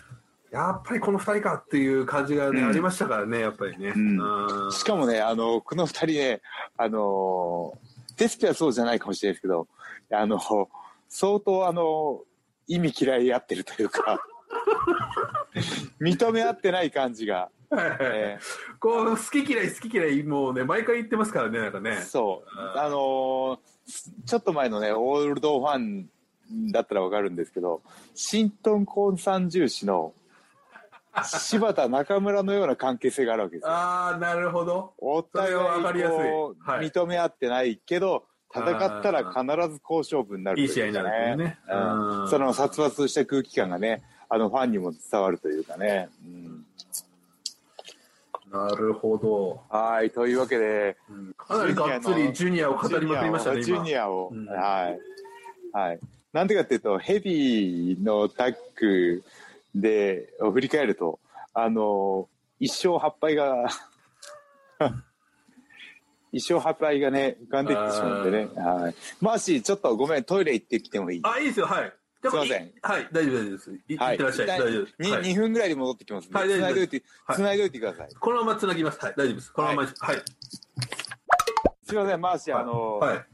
やっぱりこの二人かっていう感じがね、ありましたからねやっぱりね、うん、しかもねあのこの二人ねあのテスピはそうじゃないかもしれないですけどあの相当あの意味嫌い合ってるというか 認め合ってない感じが。えー、こう好き嫌い好き嫌いもうね毎回言ってますからねなんかね。そう。あのー、ちょっと前のねオールドファンだったらわかるんですけど新トンコン三重視の柴田中村のような関係性があるわけですよ。ああなるほど。お互いこう、はい、認め合ってないけど戦ったら必ず好勝負になる、ね、いい試合になるね、うん、その殺伐した空気感がねあのファンにも伝わるというかね、うんなるほど。はい、というわけで、うん、かなりがっつりジュニアを語りまくりましたね、ジュニアを、うん、はい。はい。なんでかっていうと、ヘビーのタッグで、振り返ると、あの、一生八敗が 一生八敗がね、浮かんできてしまうんでね。はい。マーシー、ちょっとごめん、トイレ行ってきてもいい？あ、いいですよ、はい。すみません。はい、大丈夫です。い、はい、ってらっしゃい。大丈夫です。2, 2分ぐらいで戻ってきますはい、大丈夫です。つないどいてください。このままつなぎます。はい、大丈夫です。このまま、はい。すみません、マーシー、あのはい、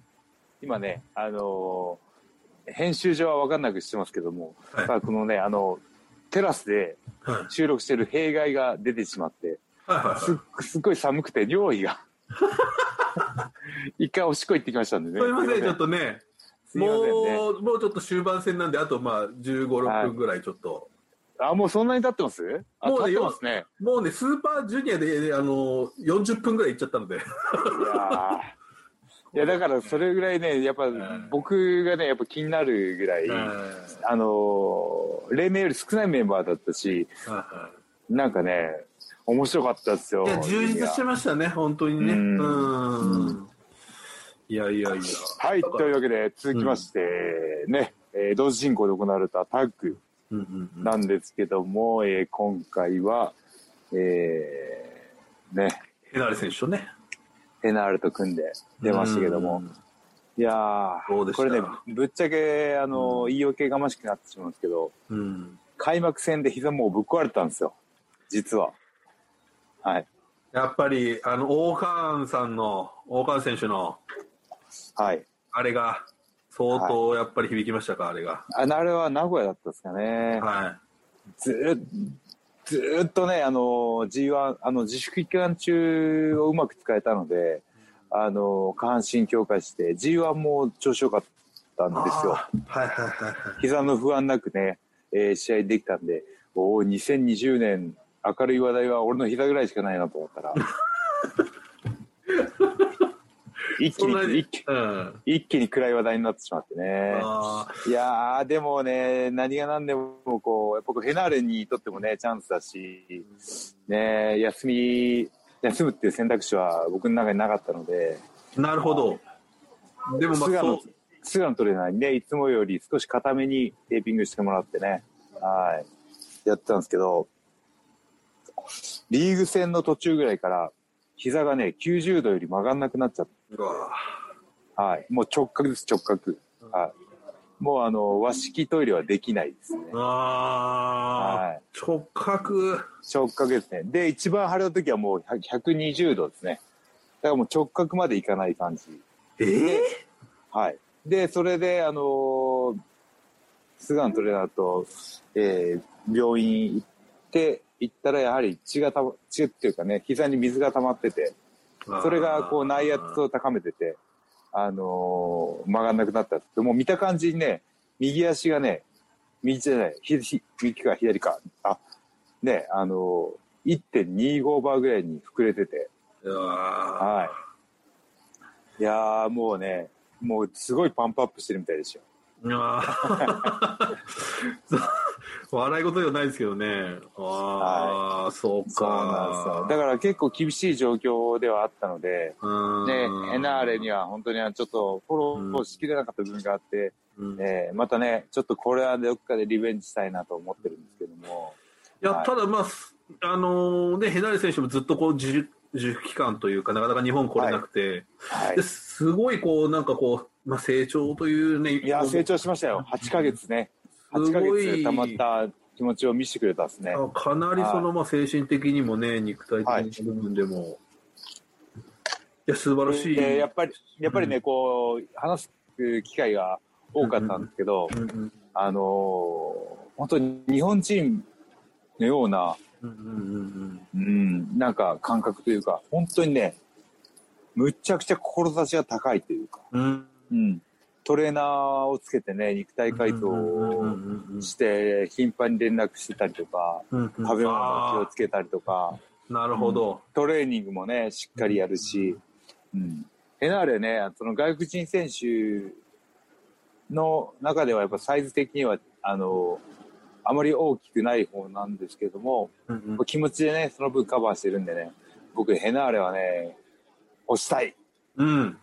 今ね、あの編集上は分かんなくしてますけども、はい、このね、あの、テラスで収録してる弊害が出てしまって、すすっごい寒くて、料理が 一回おしっこ行ってきましたんでね。すみません、ちょっとね。もう、もうちょっと終盤戦なんで、あとまあ15、6分ぐらいちょっと。あ、もうそんなに経ってます？もうね、ますね。もうね、スーパージュニアで、あの、40分ぐらいいっちゃったので。いやいや、だからそれぐらいね、やっぱ僕がね、やっぱ気になるぐらい、あの、例年より少ないメンバーだったし、なんかね、面白かったですよ。いや、充実してましたね、本当にね。うん。いやいやいや。はい、というわけで続きまして、うん、ね、えー、同時進行で行われたタッグなんですけども、うんうんうん、えー、今回は、えー、ね。ヘナーレ選手とね。ヘナーレと組んで出ましたけども、いやこれね、ぶっちゃけ、あの、うん、言い訳がましくなってしまうんですけど、うん、開幕戦で膝もうぶっ壊れたんですよ、実は。はい。やっぱり、あの、オーカーンさんの、オーカーン選手の、はい。あれが、相当やっぱり響きましたか、はい、あれが。ああれは名古屋だったですかね。はい。ずずっとね、あの、G1、あの、自粛期間中をうまく使えたので、あの、下半身強化して、G1 も調子良かったんですよ。はいはいはい、はい。膝の不安なくね、えー、試合できたんで、おお、2020年、明るい話題は俺の膝ぐらいしかないなと思ったら。一気に一気,、うん、一気に暗い話題になってしまってね。いやでもね何が何でもこうやっぱヘナーレにとってもねチャンスだし、ね、休み休むっていう選択肢は僕の中になかったので。なるほど。でもまあ菅野菅野トレーナーにね。いつもより少し固めにテーピングしてもらってね。はい。やってたんですけどリーグ戦の途中ぐらいから膝がね、90度より曲がんなくなっちゃって。はい。もう直角です、直角。はい。もうあの、和式トイレはできないですね。ああ。はい。直角。直角ですね。で、一番腫れた時はもう120度ですね。だからもう直角までいかない感じ。ええー、はい。で、それで、あのー、菅野トレーナーと、えー、病院行って、行ったらやはり血がたま、血っていうかね、膝に水が溜まってて、それがこう内圧を高めてて、あのー、曲がんなくなったって、もう見た感じにね、右足がね、右じゃない、右か左か、あ、ね、あのー、1.25バーぐらいに膨れてて、はい。いやー、もうね、もうすごいパンプアップしてるみたいでしょ。笑い事ではないですけどね。ああ、はい、そうかだから結構厳しい状況ではあったので、ね、エナーレには本当にちょっとフォローしきれなかった部分があって、うん、えー、またね、ちょっとこれはどっかでリベンジしたいなと思ってるんですけども。いや、はい、ただまあ、あのー、ね、ヘナーレ選手もずっとこう自自粛期間というか、なかなか日本来れなくて、はい。はい。ですごいこう、なんかこう、まあ、成長というね、いや、成長しましたよ。8ヶ月ね。8ヶすごい。月溜まった気持ちを見せてくれたですね。かなりその、まあ、精神的にもね、肉体的な部分でも、い、や、素晴らしい。でやっぱり、やっぱりね、こう、話す機会が多かったんですけど、うん。うんあのー本当に日本人のような、うんうんうん。うん、なんか感覚というか、本当にね、むっちゃくちゃ志が高いというか、うん。うん、トレーナーをつけてね、肉体改造をして、頻繁に連絡してたりとか、うんうん食べ物に気をあつけたりとか、ー。なるほど。トレーニングもね、しっかりやるし、うん。ヘナーレね、その外国人選手の中ではやっぱサイズ的には、あの、あまり大きくない方なんですけども、うんうん。気持ちでね、その分カバーしてるんでね、僕、ヘナーレはね、押したい。うん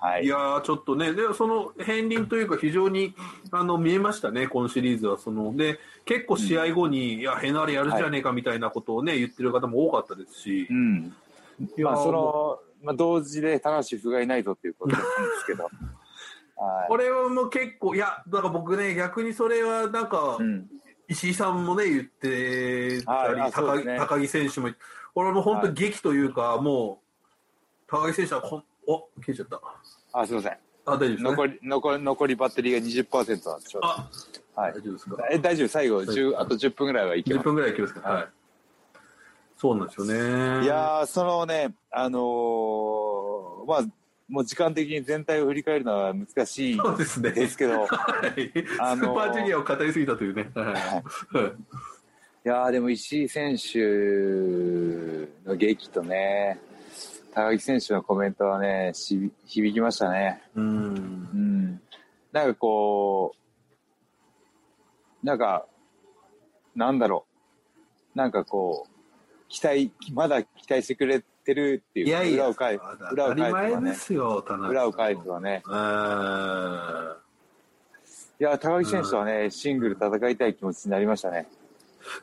はい。いやーちょっとね、でその片鱗というか、非常にあの見えましたね、今シリーズは。そので結構、試合後に、いや、ヘナーレやるじゃねえかみたいなことをね、言ってる方も多かったですしう、ん。まあ、その、まあ、同時で高橋不甲斐ないぞっていうことなん ですけど。はい。これはもう結構、いや、だから僕ね、逆にそれはなんか、うん。石井さんもね、言ってたり、高ね高木選手も、これはもう本当に劇というか、もう、高木選手はこん、お消えちゃった。あ、すいません。あ、大丈夫ですね。残り、残り、残りバッテリーが20%なんでしょあ、はい大。丈夫ですか。え、大丈夫、最後、10、あと10分ぐらいはいけ10ま分ぐらいいきますか。はい。そうなんですよね。す。いやー、そのね、あのーまあ、もう時間的に全体を振り返るのは難しいですけど、はいあのースーパージュニアを語りすぎたというね。はいはいいやーでも石井選手の劇とね、高木選手のコメントはね、し響きましたね。うんうん。なんかこう、なんか、なんだろう。なんかこう、期待、まだ期待してくれてるっていう、いやいや、裏を返す、裏を返すはね、すよ、田中裏を返すはね。うんいや、高木選手はね、シングル戦いたい気持ちになりましたね。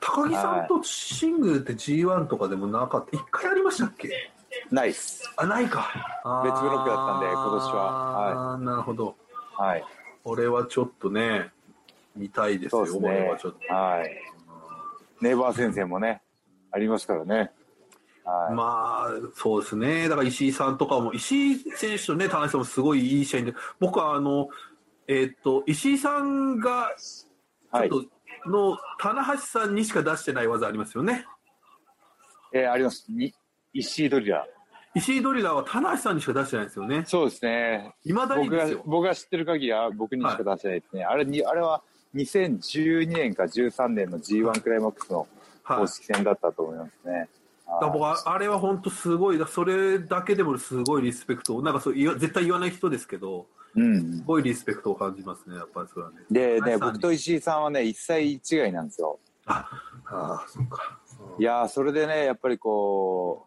高木さんとシングルって G1 とかでもなかった。一回ありましたっけ？ナイス。あ、ないか。別ブロックだったんで今年は。あーなるほど。はい。これはちょっとね、見たいですよ、すねはちょっと。。はい。ネイバー先生もね、ありますからね。はい。まあ、そうですね。だから石井さんとかも、石井選手とね、田中さんもすごいいい試合で、僕はあの、えーっと、石井さんが、ちょはいっと、の、棚橋さんにしか出してない技ありますよね。えーあります。に石井ドリラー。石井ドリラーは棚橋さんにしか出してないんですよね。そうですね。いまだに僕がですよ。僕が知ってる限りは僕にしか出してないですね。あれにあれは2012年か13年の G1 クライマックスのはい。公式戦だったと思いますね。だから僕はあれは本当すごい、だそれだけでもすごいリスペクトを、なんかそう絶対言わない人ですけど、うんす。ごいリスペクトを感じますね、やっぱりそれはね。でね、僕と石井さんはね、1歳違いなんですよ。ああ、そっか。いやー、それでね、やっぱりこう、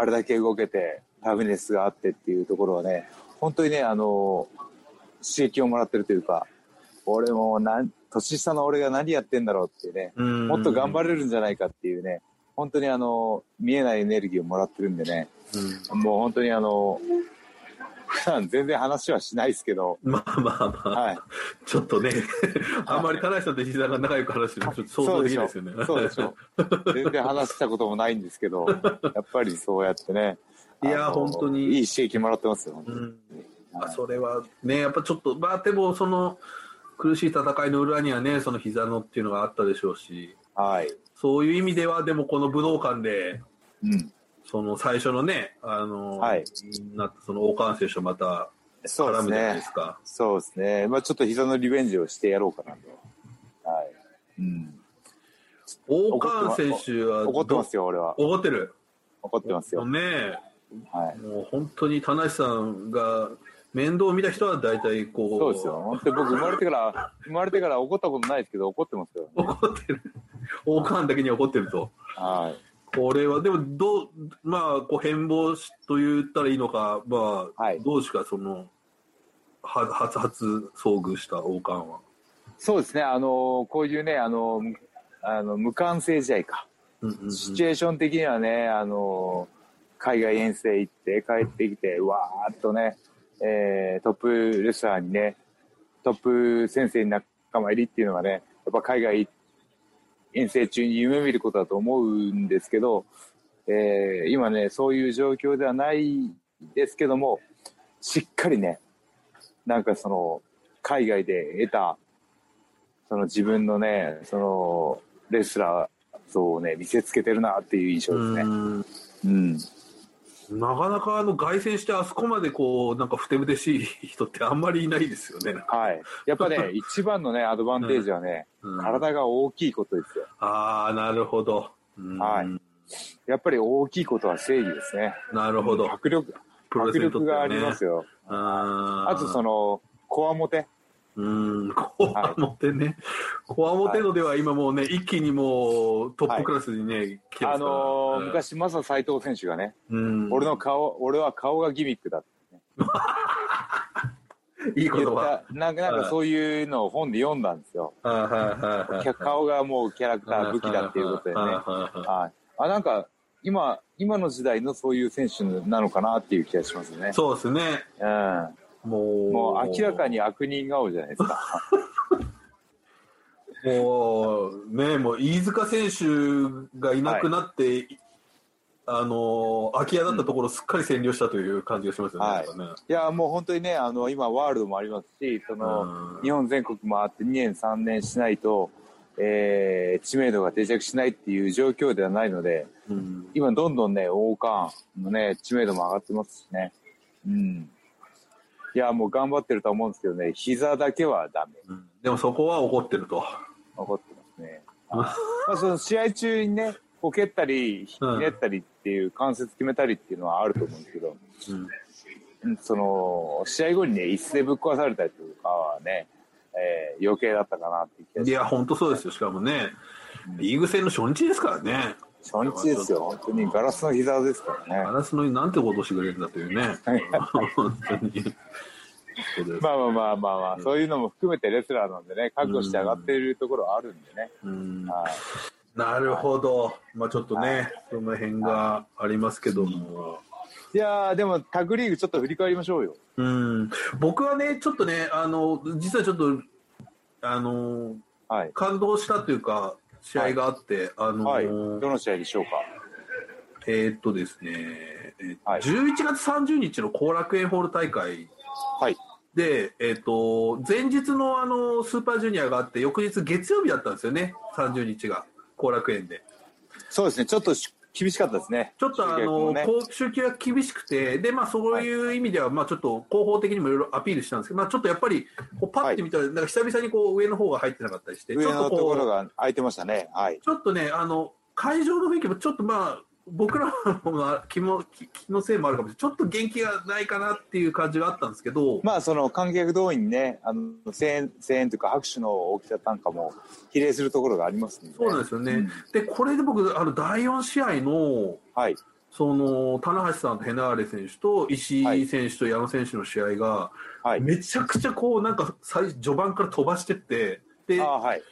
あれだけ動けて、タフネスがあってっていうところはね、本当にね、あの刺激をもらってるというか、俺もなん、年下の俺が何やってんだろうっていうね、うん。もっと頑張れるんじゃないかっていうね、本当にあの、見えないエネルギーをもらってるんでね、うん。もう本当にあの、普段全然話はしないですけど、まあまあまあ、はい。ちょっとね、あんまり田中さんと石井さんが仲良く話してるのちょっと想像できないですよね。そうでしょ。全然話したこともないんですけど、やっぱりそうやってね。いや本当にいい刺激もらってますよ。本当にうんまあ、それはね、やっぱちょっと、まあでもその苦しい戦いの裏にはね、その膝のっていうのがあったでしょうし、はい。そういう意味では、でもこの武道館で、うん。その最初のね、あの、はいなその王冠選手とまた絡むじゃないでね。すか。そうですね。まあちょっと膝のリベンジをしてやろうかなと。はい。うん。王冠選手は怒ってますよ、俺は。怒ってる。怒ってますよ。ねはい。もう本当に田無さんが面倒を見た人は大体こう、そうですよ。本当に僕生まれてから、生まれてから怒ったことないですけど、怒ってますよ。怒ってる。王冠だけに怒ってると。はい。これは、でも、どう、まあ、こう、変貌しと言ったらいいのか、まあ、はいどうですか、その、は初初遭遇した王冠は？そうですね。あの、こういうね、あの、あの無関性試合か。うんうんうんシチュエーション的にはね、あの、海外遠征行って帰ってきて、わーっとね、えー、トップレスラーにね、トップ先生に仲間入りっていうのがね、やっぱ海外遠征中に夢見ることだと思うんですけど、えー、今ね、そういう状況ではないですけども、しっかりね、なんかその、海外で得た、その自分のね、その、レスラー像をね、見せつけてるなっていう印象ですね。うん。なかなかあの凱旋してあそこまでこうなんかふてぶてしい人ってあんまりいないですよね。はい。やっぱね、一番のね、アドバンテージはね、うん、体が大きいことですよ。ああ、なるほど。はい。やっぱり大きいことは正義ですね。なるほど。迫力、迫力がありますよ。ああとその、こわもて。うん、こわもてね。こわもてのでは今もうね、一気にもうトップクラスにね、はい、来てますあのー、昔、マサ斎藤選手がね、俺の顔、俺は顔がギミックだって、ね。いい言葉なんかなんかそういうのを本で読んだんですよ。顔がもうキャラクター武器だっていうことでね。あなんか今今の時代のそういう選手なのかなっていう気がしますね。そうですね。うん。もう明らかに悪人顔じゃないですか。もうねもう飯塚選手がいなくなって、はい、あの空き家だったところすっかり占領したという感じがしますよね。はい、いやもう本当にねあの今ワールドもありますしその、日本全国回って2年3年しないと、えー、知名度が定着しないっていう状況ではないので、うん、今どんどんね王冠のね知名度も上がってますしね。うんいや、もう頑張ってると思うんですけどね、膝だけはダメ。うん、でもそこは怒ってると。怒ってますね。まあ、その試合中にね、こけったり、ひねったりっていう、関節決めたりっていうのはあると思うんですけど、うん、その、試合後にね、椅子でぶっ壊されたりとかはね、えー、余計だったかなっていや、本当そうですよ。しかもね、リーグ戦の初日ですからね。初日ですよ。本当にガラスの膝ですからね。ガラスのなんてことしてくれるんだというね。本当に。まあまあまあまあまあ、そういうのも含めてレスラーなんでね、覚悟して上がっているところはあるんでね。はい、なるほど。まあちょっとね、はい、その辺がありますけども。いやでもタグリーグちょっと振り返りましょうよ。うん。僕はね、ちょっとね、あの、実はちょっと、あの、はい、感動したというか、試合があって、はい、あのーはい、どの試合でしょうか？えー、っとですね、えー、はい、11月30日の後楽園ホール大会。で、えーと、前日のあのスーパージュニアがあって翌日月曜日だったんですよね。30日が後楽園で。そうですね。ちょっと厳しかったですね。ちょっとあの、ね、集計が厳しくてで、まあ、そういう意味では、まあ、ちょっと広報的にもいろいろアピールしたんですけど、まあ、ちょっとやっぱりこうパッて見たら、なんか久々にこう上の方が入ってなかったりして上のところが空いてましたね、はい、ちょっとねあの会場の雰囲気もちょっとまあ僕らの気も 気のせいもあるかもしれない。ちょっと元気がないかなっていう感じがあったんですけど。まあその観客動員ねあの声援声援というか拍手の大きさ単価も比例するところがありますねそうなんですよね、うん、でこれで僕あの第4試合の、はい、その棚橋さんとヘナーレ選手と石井選手と矢野選手の試合が、はい、めちゃくちゃこうなんか最序盤から飛ばしてってで、はい、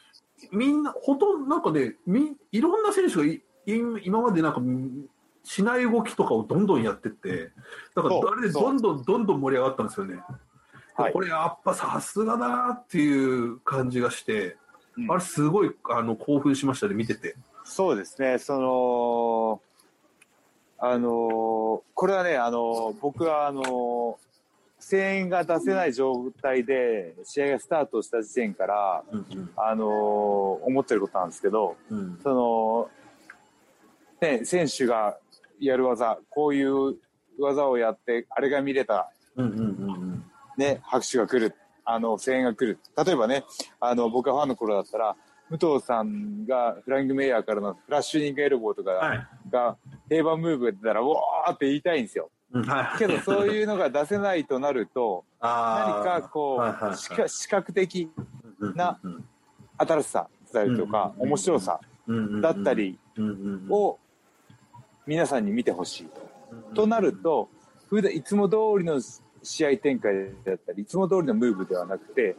みんなほとんどなんかねみいろんな選手がい今までなんかしない動きとかをどんどんやってってだからあれでどんどんどんどん盛り上がったんですよね。はい、これやっぱさすがだなっていう感じがして、うん、あれすごいあの興奮しましたね見てて。そうですね。そのあのこれはねあの僕はあの声援が出せない状態で試合がスタートした時点から、うんうん、あの思ってることなんですけど、うん、そのね、選手がやる技、こういう技をやって、あれが見れた、ね、拍手が来る、あの、声援が来る。例えばね、あの、僕がファンの頃だったら、武藤さんがフラングメイヤーからのフラッシュニングエルボーとかが定番ムーブが出たら、おーって言いたいんですよ。けどそういうのが出せないとなると、何かこう、視覚的な新しさだったりとか、面白さだったりを皆さんに見てほしいと。となると、普段いつも通りの試合展開だったり、いつも通りのムーブではなくて、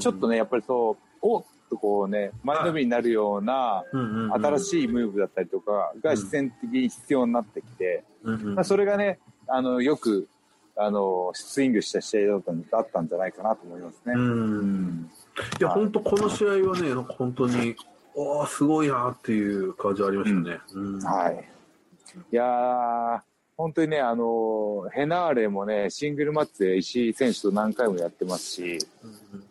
ちょっとね、やっぱりそう、おっとこうね、前のめりになるような新しいムーブだったりとかが自然的に必要になってきて、まあ、それがね、あの、よく、あの、スイングした試合だっただったんじゃないかなと思いますね。うん。いや、本当この試合はね、本当に、ああ、すごいなっていう感じありましたね。うん、はい。いや本当にね、あの、ヘナーレもね、シングルマッチで石井選手と何回もやってますし、うん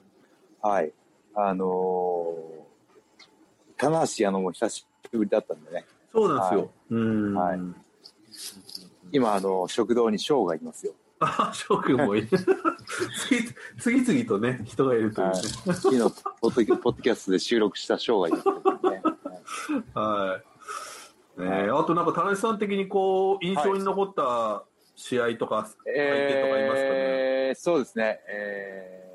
はい。あのー、棚橋矢野も久しぶりだったんでね。そうなんですよ。はい、うんはい。今、あの、食堂に翔がいますよ。あ、翔くんもいる。次々とね、人がいるというね。はい、昨日ポッド、ポッドキャストで収録した翔がいますね。はい。ねあとなんか、田中さん的にこう、印象に残った試合とか、相手とかいますかね、えー、そうですね。えー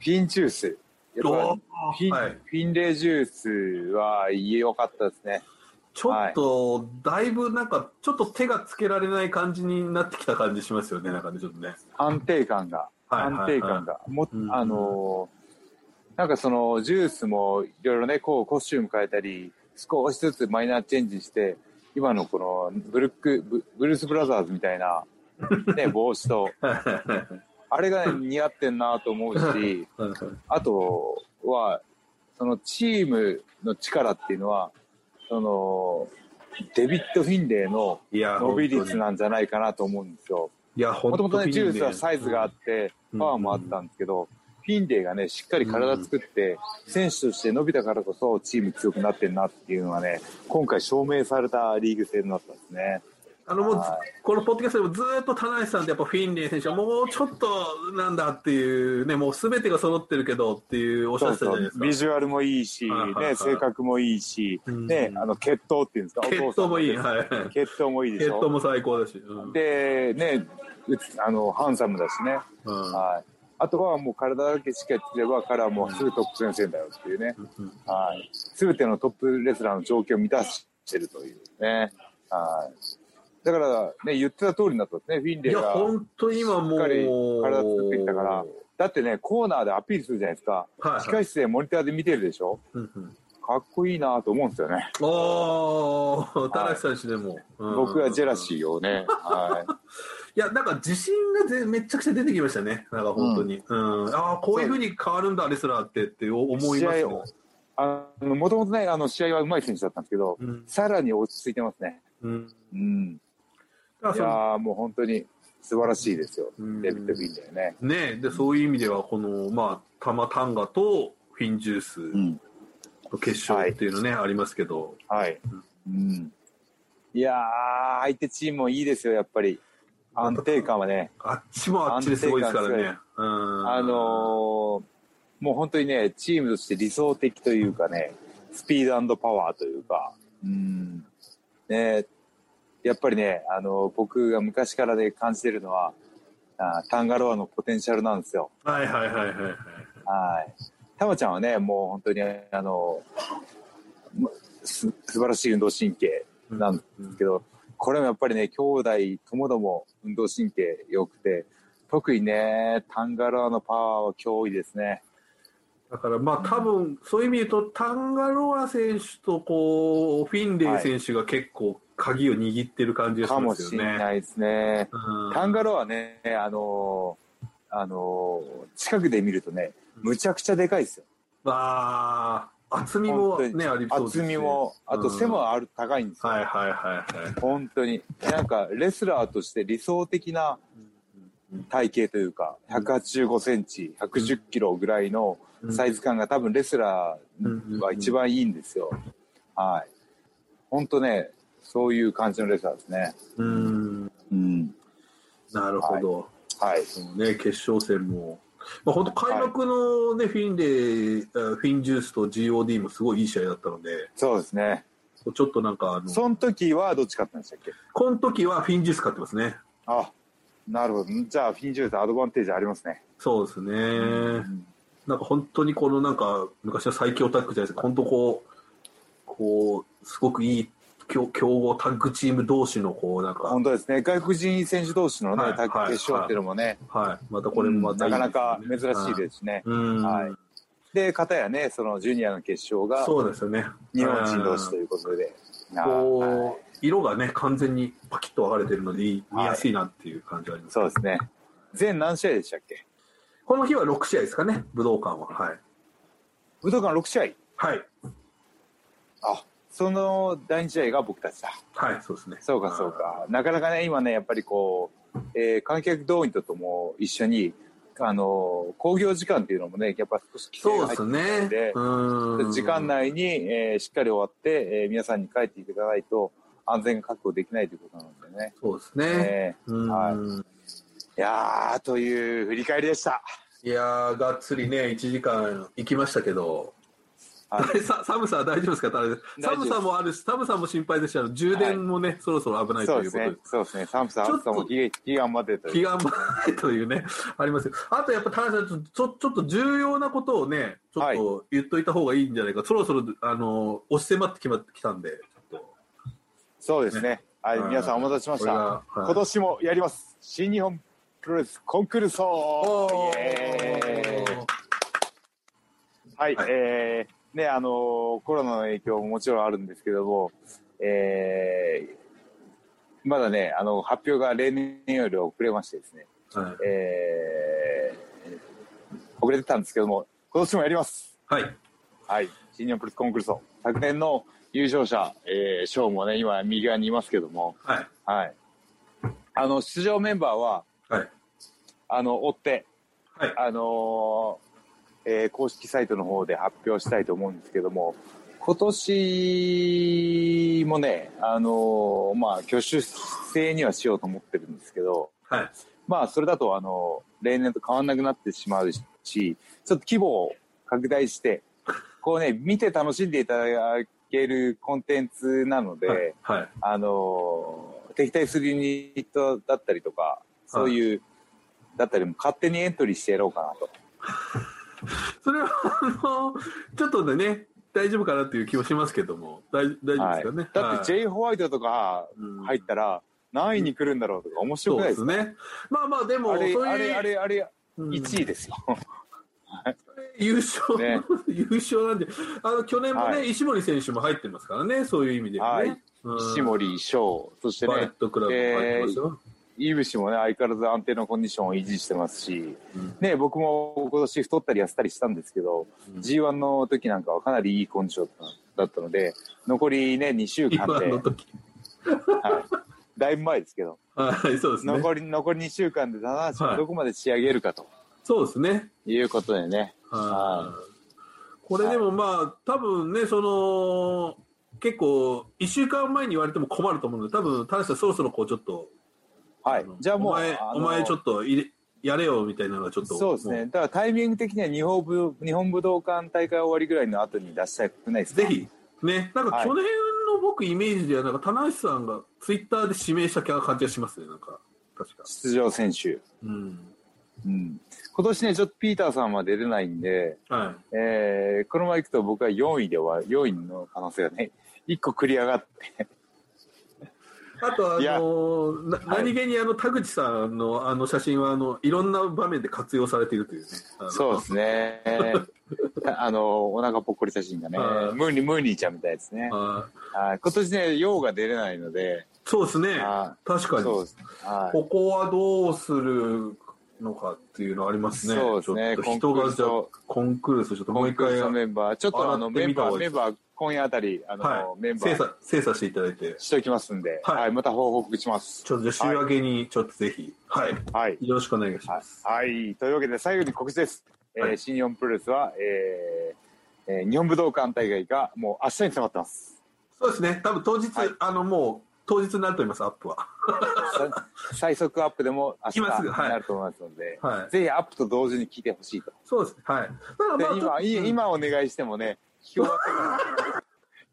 フィンジュース。フィン、はい、フィンレージュースは良かったですね。ちょっと、だいぶなんか、ちょっと手がつけられない感じになってきた感じしますよね、なんかね、ちょっとね。安定感が。安定感が。も、あのなんかその、ジュースもいろいろね、こう、コスチューム変えたり、少しずつマイナーチェンジして、今のこの、ブルック、ブルース・ブラザーズみたいな、ね、帽子と、あれが、ね、似合ってんなと思うし、あとは、そのチームの力っていうのは、その、デビッド・フィンレイの伸び率なんじゃないかなと思うんですよ。いや、もともとね、ジュースはサイズがあって、パワーもあったんですけど、フィンレイがね、しっかり体作って、選手として伸びたからこそチーム強くなってんなっていうのがね、今回証明されたリーグ戦だったんですね。あのもうこのポッドキャストでもずっと田中さんってやっぱフィンレイ選手はもうちょっとなんだっていうねもうすべてが揃ってるけどっていうおっしゃってたじゃないですか。ビジュアルもいいし、ね、性格もいいし、ね、あの血統っていうんですか？血統もいい、はい、血統もいいでしょ？血統も最高だし、うん、でねあのハンサムだしね、うん、はいあとはもう体だけしっかりつければ彼はもうすぐトップ先生だよっていうね、はい、全てのトップレスラーの条件を満たしてるというね、はい、だから、ね、言ってた通りになったんですね、フィンレイが。いや、本当に今もう。しっかり体作ってきたから。だってね、コーナーでアピールするじゃないですか。はい、はい、控室でモニターで見てるでしょ。うんうんかっこいいなと思うんですよね。ああ、田中選手でも、はい、僕はジェラシーをね。はい。いや、なんか自信がぜめちゃくちゃ出てきましたね。なんか本当に。うん。うん、ああ、こういうふうに変わるんだ、レスラーってって思いますよ。あの、もともとね、あの、試合は上手い選手だったんですけど、うん、さらに落ち着いてますね。うん。うんいやもう本当に素晴らしいですよ、デビッド・フィンだよね。ねでそういう意味では、この、まあ、タマタンガとフィンジュースの決勝っていうのね、はい、ありますけど。はい。うん、いや相手チームもいいですよ、やっぱり。安定感はね。あっちもあっちですごいですからね。あのー、もう本当にね、チームとして理想的というかね、スピードパワーというか、うん。ねやっぱりね、あの、僕が昔からで感じてるのは、あタンガロアのポテンシャルなんですよ。はいはいはいはい。はい。たまちゃんはね、もう本当に、あの、す素晴らしい運動神経なんですけど、うんうん、これもやっぱりね、兄弟ともども運動神経良くて、特にね、タンガロアのパワーは脅威ですね。だからまあ多分そういう意味で言うと、タンガロア選手とこうフィンレイ選手が結構鍵を握ってる感じがしますよね。かもしれないですね。うん、タンガロはね、あのあの近くで見るとね、むちゃくちゃでかいですよ。わあ、厚みもね、ありそうですね。厚みも、あと背もある、高いんですよ。はいはいはいはい。本当に。なんか、レスラーとして理想的な体型というか、185センチ、110キロぐらいのサイズ感が多分レスラーは一番いいんですよ。はい。本当ね、そういう感じのレーサーですね。うん。うん。なるほど。はい。そのね、決勝戦も。まあ、本当開幕のね、はい、フィンで、フィンジュースと GOD もすごいいい試合だったので。そうですね。ちょっとなんかあの。その時はどっち勝ったんでしたっけ？この時はフィンジュース勝ってますね。あ、なるほど。じゃあ、フィンジュースアドバンテージありますね。そうですね。んなんか本当にこのなんか、昔の最強タッグじゃないですか。本当こう、こう、すごくいい強強豪タッグチーム同士のこうなんか。本当ですね。外国人選手同士のね、はい、タッグ決勝っていうのもね、はい、はい、またこれもまた、ね。うん、なかなか珍しいですしね、はい、で片やねそのジュニアの決勝がそうですよね。日本人同士ということで、こう、色がね、完全にパキッと分かれてるので、見やすいなっていう感じがあります、そうですね。全何試合でしたっけ？この日は6試合ですかね、武道館は。はい。武道館6試合？はい。あ、その第2試合が僕たちだ。はい、そうですね。そうか、そうか。なかなかね、今ね、やっぱりこう、えー、観客動員ととも一緒に、あの、興行時間っていうのもね、やっぱ少し規制が入ってるので、そうで時間内に、えー、しっかり終わって、えー、皆さんに帰っていただかないと、安全が確保できないということなんでね。そうですね。えー、はい。いやー、という振り返りでした。いやー、がっつりね、1時間行きましたけど、はい、寒さは大丈夫ですか？寒さもあるし、寒さも心配ですし、充電もね、はい、そろそろ危ないということで。そうですね。寒さ、暑さも気がまでという。気がまでというね、ありますよ。あとやっぱ、田中さん、ちょ、ちょっと重要なことをね、ちょっと言っといた方がいいんじゃないか。はい、そろそろ、あの、押し迫ってきまってきたんで。そうですね。ねはい、皆さんお待たせしました。今年もやります。新日本プロレスコンクルールはい、はい、えー、ね、あの、コロナの影響ももちろんあるんですけども、えー、まだね、あの、発表が例年より遅れましてですね、はい、えー、遅れてたんですけども、今年もやります。はい。はい。新日本プレスコンクルール昨年の優勝者、えー、ショーもね、今右側にいますけども、はい。はい。あの、出場メンバーは、はい。あの、追って、はい。あのえー、公式サイトの方で発表したいと思うんですけども、今年もね、あのー、まあ、挙手制にはしようと思ってるんですけど、はい。まあ、それだと、あの、例年と変わんなくなってしまうし、ちょっと規模を拡大して、こうね、見て楽しんでいただけるコンテンツなので、はい。はい、あのー、敵対するユニットだったりとか、そういう、はい、だったりも勝手にエントリーしてやろうかなと。それは、あの、ちょっとね、大丈夫かなっていう気もしますけども、大大丈夫ですかね。はい、だって、J ホワイトとか入ったら、何位に来るんだろうとか面白くないですうですね。まあまあ、でも、あれ、あれ、あれ、あれ、1位ですよ。優勝、ね、優勝なんで、あの去年もね、はい、石森選手も入ってますからね、そういう意味でね。はい、石森翔、そしてね、バレットクラブも入ってますよ。えーイブシもね、相変わらず安定のコンディションを維持してますし、うん、ね、僕も今年太ったり痩せたりしたんですけど、うん、G1 の時なんかはかなりいいコンディションだったので、残りね、2週間で、はい、だいぶ前ですけど、はい、そうですね。残り、残り2週間で棚橋がどこまで仕上げるかと。そうですね。いうことでね。はい。これでもまあ、多分ね、その、結構、1週間前に言われても困ると思うので、多分、田中さんそろそろこうちょっと、はい。じゃあもう、お前、お前ちょっと入れ、やれよみたいなのがちょっと。そうですね。だからタイミング的には日本武日本武道館大会終わりぐらいの後に出したくないですか？ぜひ。ね。なんか去年の僕イメージでは、なんか棚橋さんがツイッターで指名した感じがしますね。なんか、確か。出場選手。うん。うん、今年ね、ちょっとピーターさんは出れないんで、はい、えー、このままいくと僕は4位で終わる、4位の可能性がね、1個繰り上がってあとあのな、何気にあの田口さんのあの写真はあのいろんな場面で活用されているというね。そうですね。あのお腹ぽっこり写真がね、ムーニームーニーちゃんみたいですね。今年ね、陽が出れないので。そうですね。確かに。ここはどうするのかっていうのありますね。そうですね。人がじゃコンクールスちょっともう一回。メンバー、ちょっとあのメンバー、メンバー今夜あたり、あの、はい、メンバー。精査、精査していただいて。しておきますんで、はい、はい、また報告します。ちょっと週明けに、ちょっとぜひ、はい。はい。よろしくお願いします。はい。というわけで、最後に告知です。えー、新日本プロレスは、えー、えー、日本武道館大会がもう明日に迫ってます。そうですね。多分当日、はい、あの、もう、当日になると思います、アップは。最速アップでも明日になると思いますので、はい、ぜひアップと同時に聞いてほしいと。そうです。はい。まあ、今、今お願いしてもね、終わってから。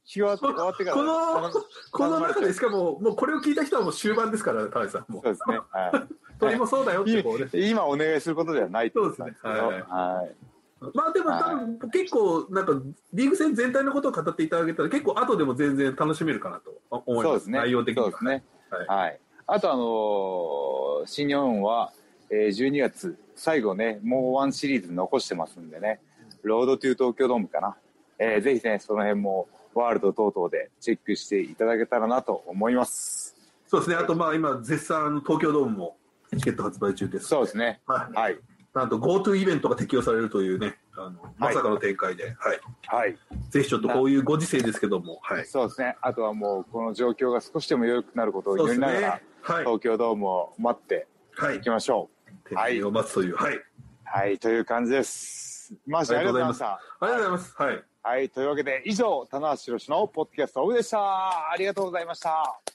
終わってから。このこの中でしかももうこれを聞いた人はもう終盤ですから田中さん。もそうですね。はい。鳥もそうだよってこうね。今お願いすることではないそうですね。はい、はい、まあでも多分結構なんかリーグ戦全体のことを語っていただけたら結構後でも全然楽しめるかなと思います、ね、内容的にそうですね。はい、はい、あとあのー、新日本は、えー、12月最後ねもうワンシリーズ残してますんでね。ロードトゥー東京ドームかな、えー、ぜひねその辺もワールド等々でチェックしていただけたらなと思います。そうですね。あと、まあ、今、絶賛、東京ドームもチケット発売中です。そうですね。はい。はい、なんと GoTo イベントが適用されるというね、あのまさかの展開で、はい。はい。ぜひちょっとこういうご時世ですけども、はい。そうですね。あとはもう、この状況が少しでも良くなることを祈りながら、ねはい、東京ドームを待っていきましょう。はい。を待つという、はい。はい、という感じです。マーシーありがとうございました。ありがとうございます。はい。はい、というわけで、以上、棚橋宏のポッドキャストオブでした。ありがとうございました。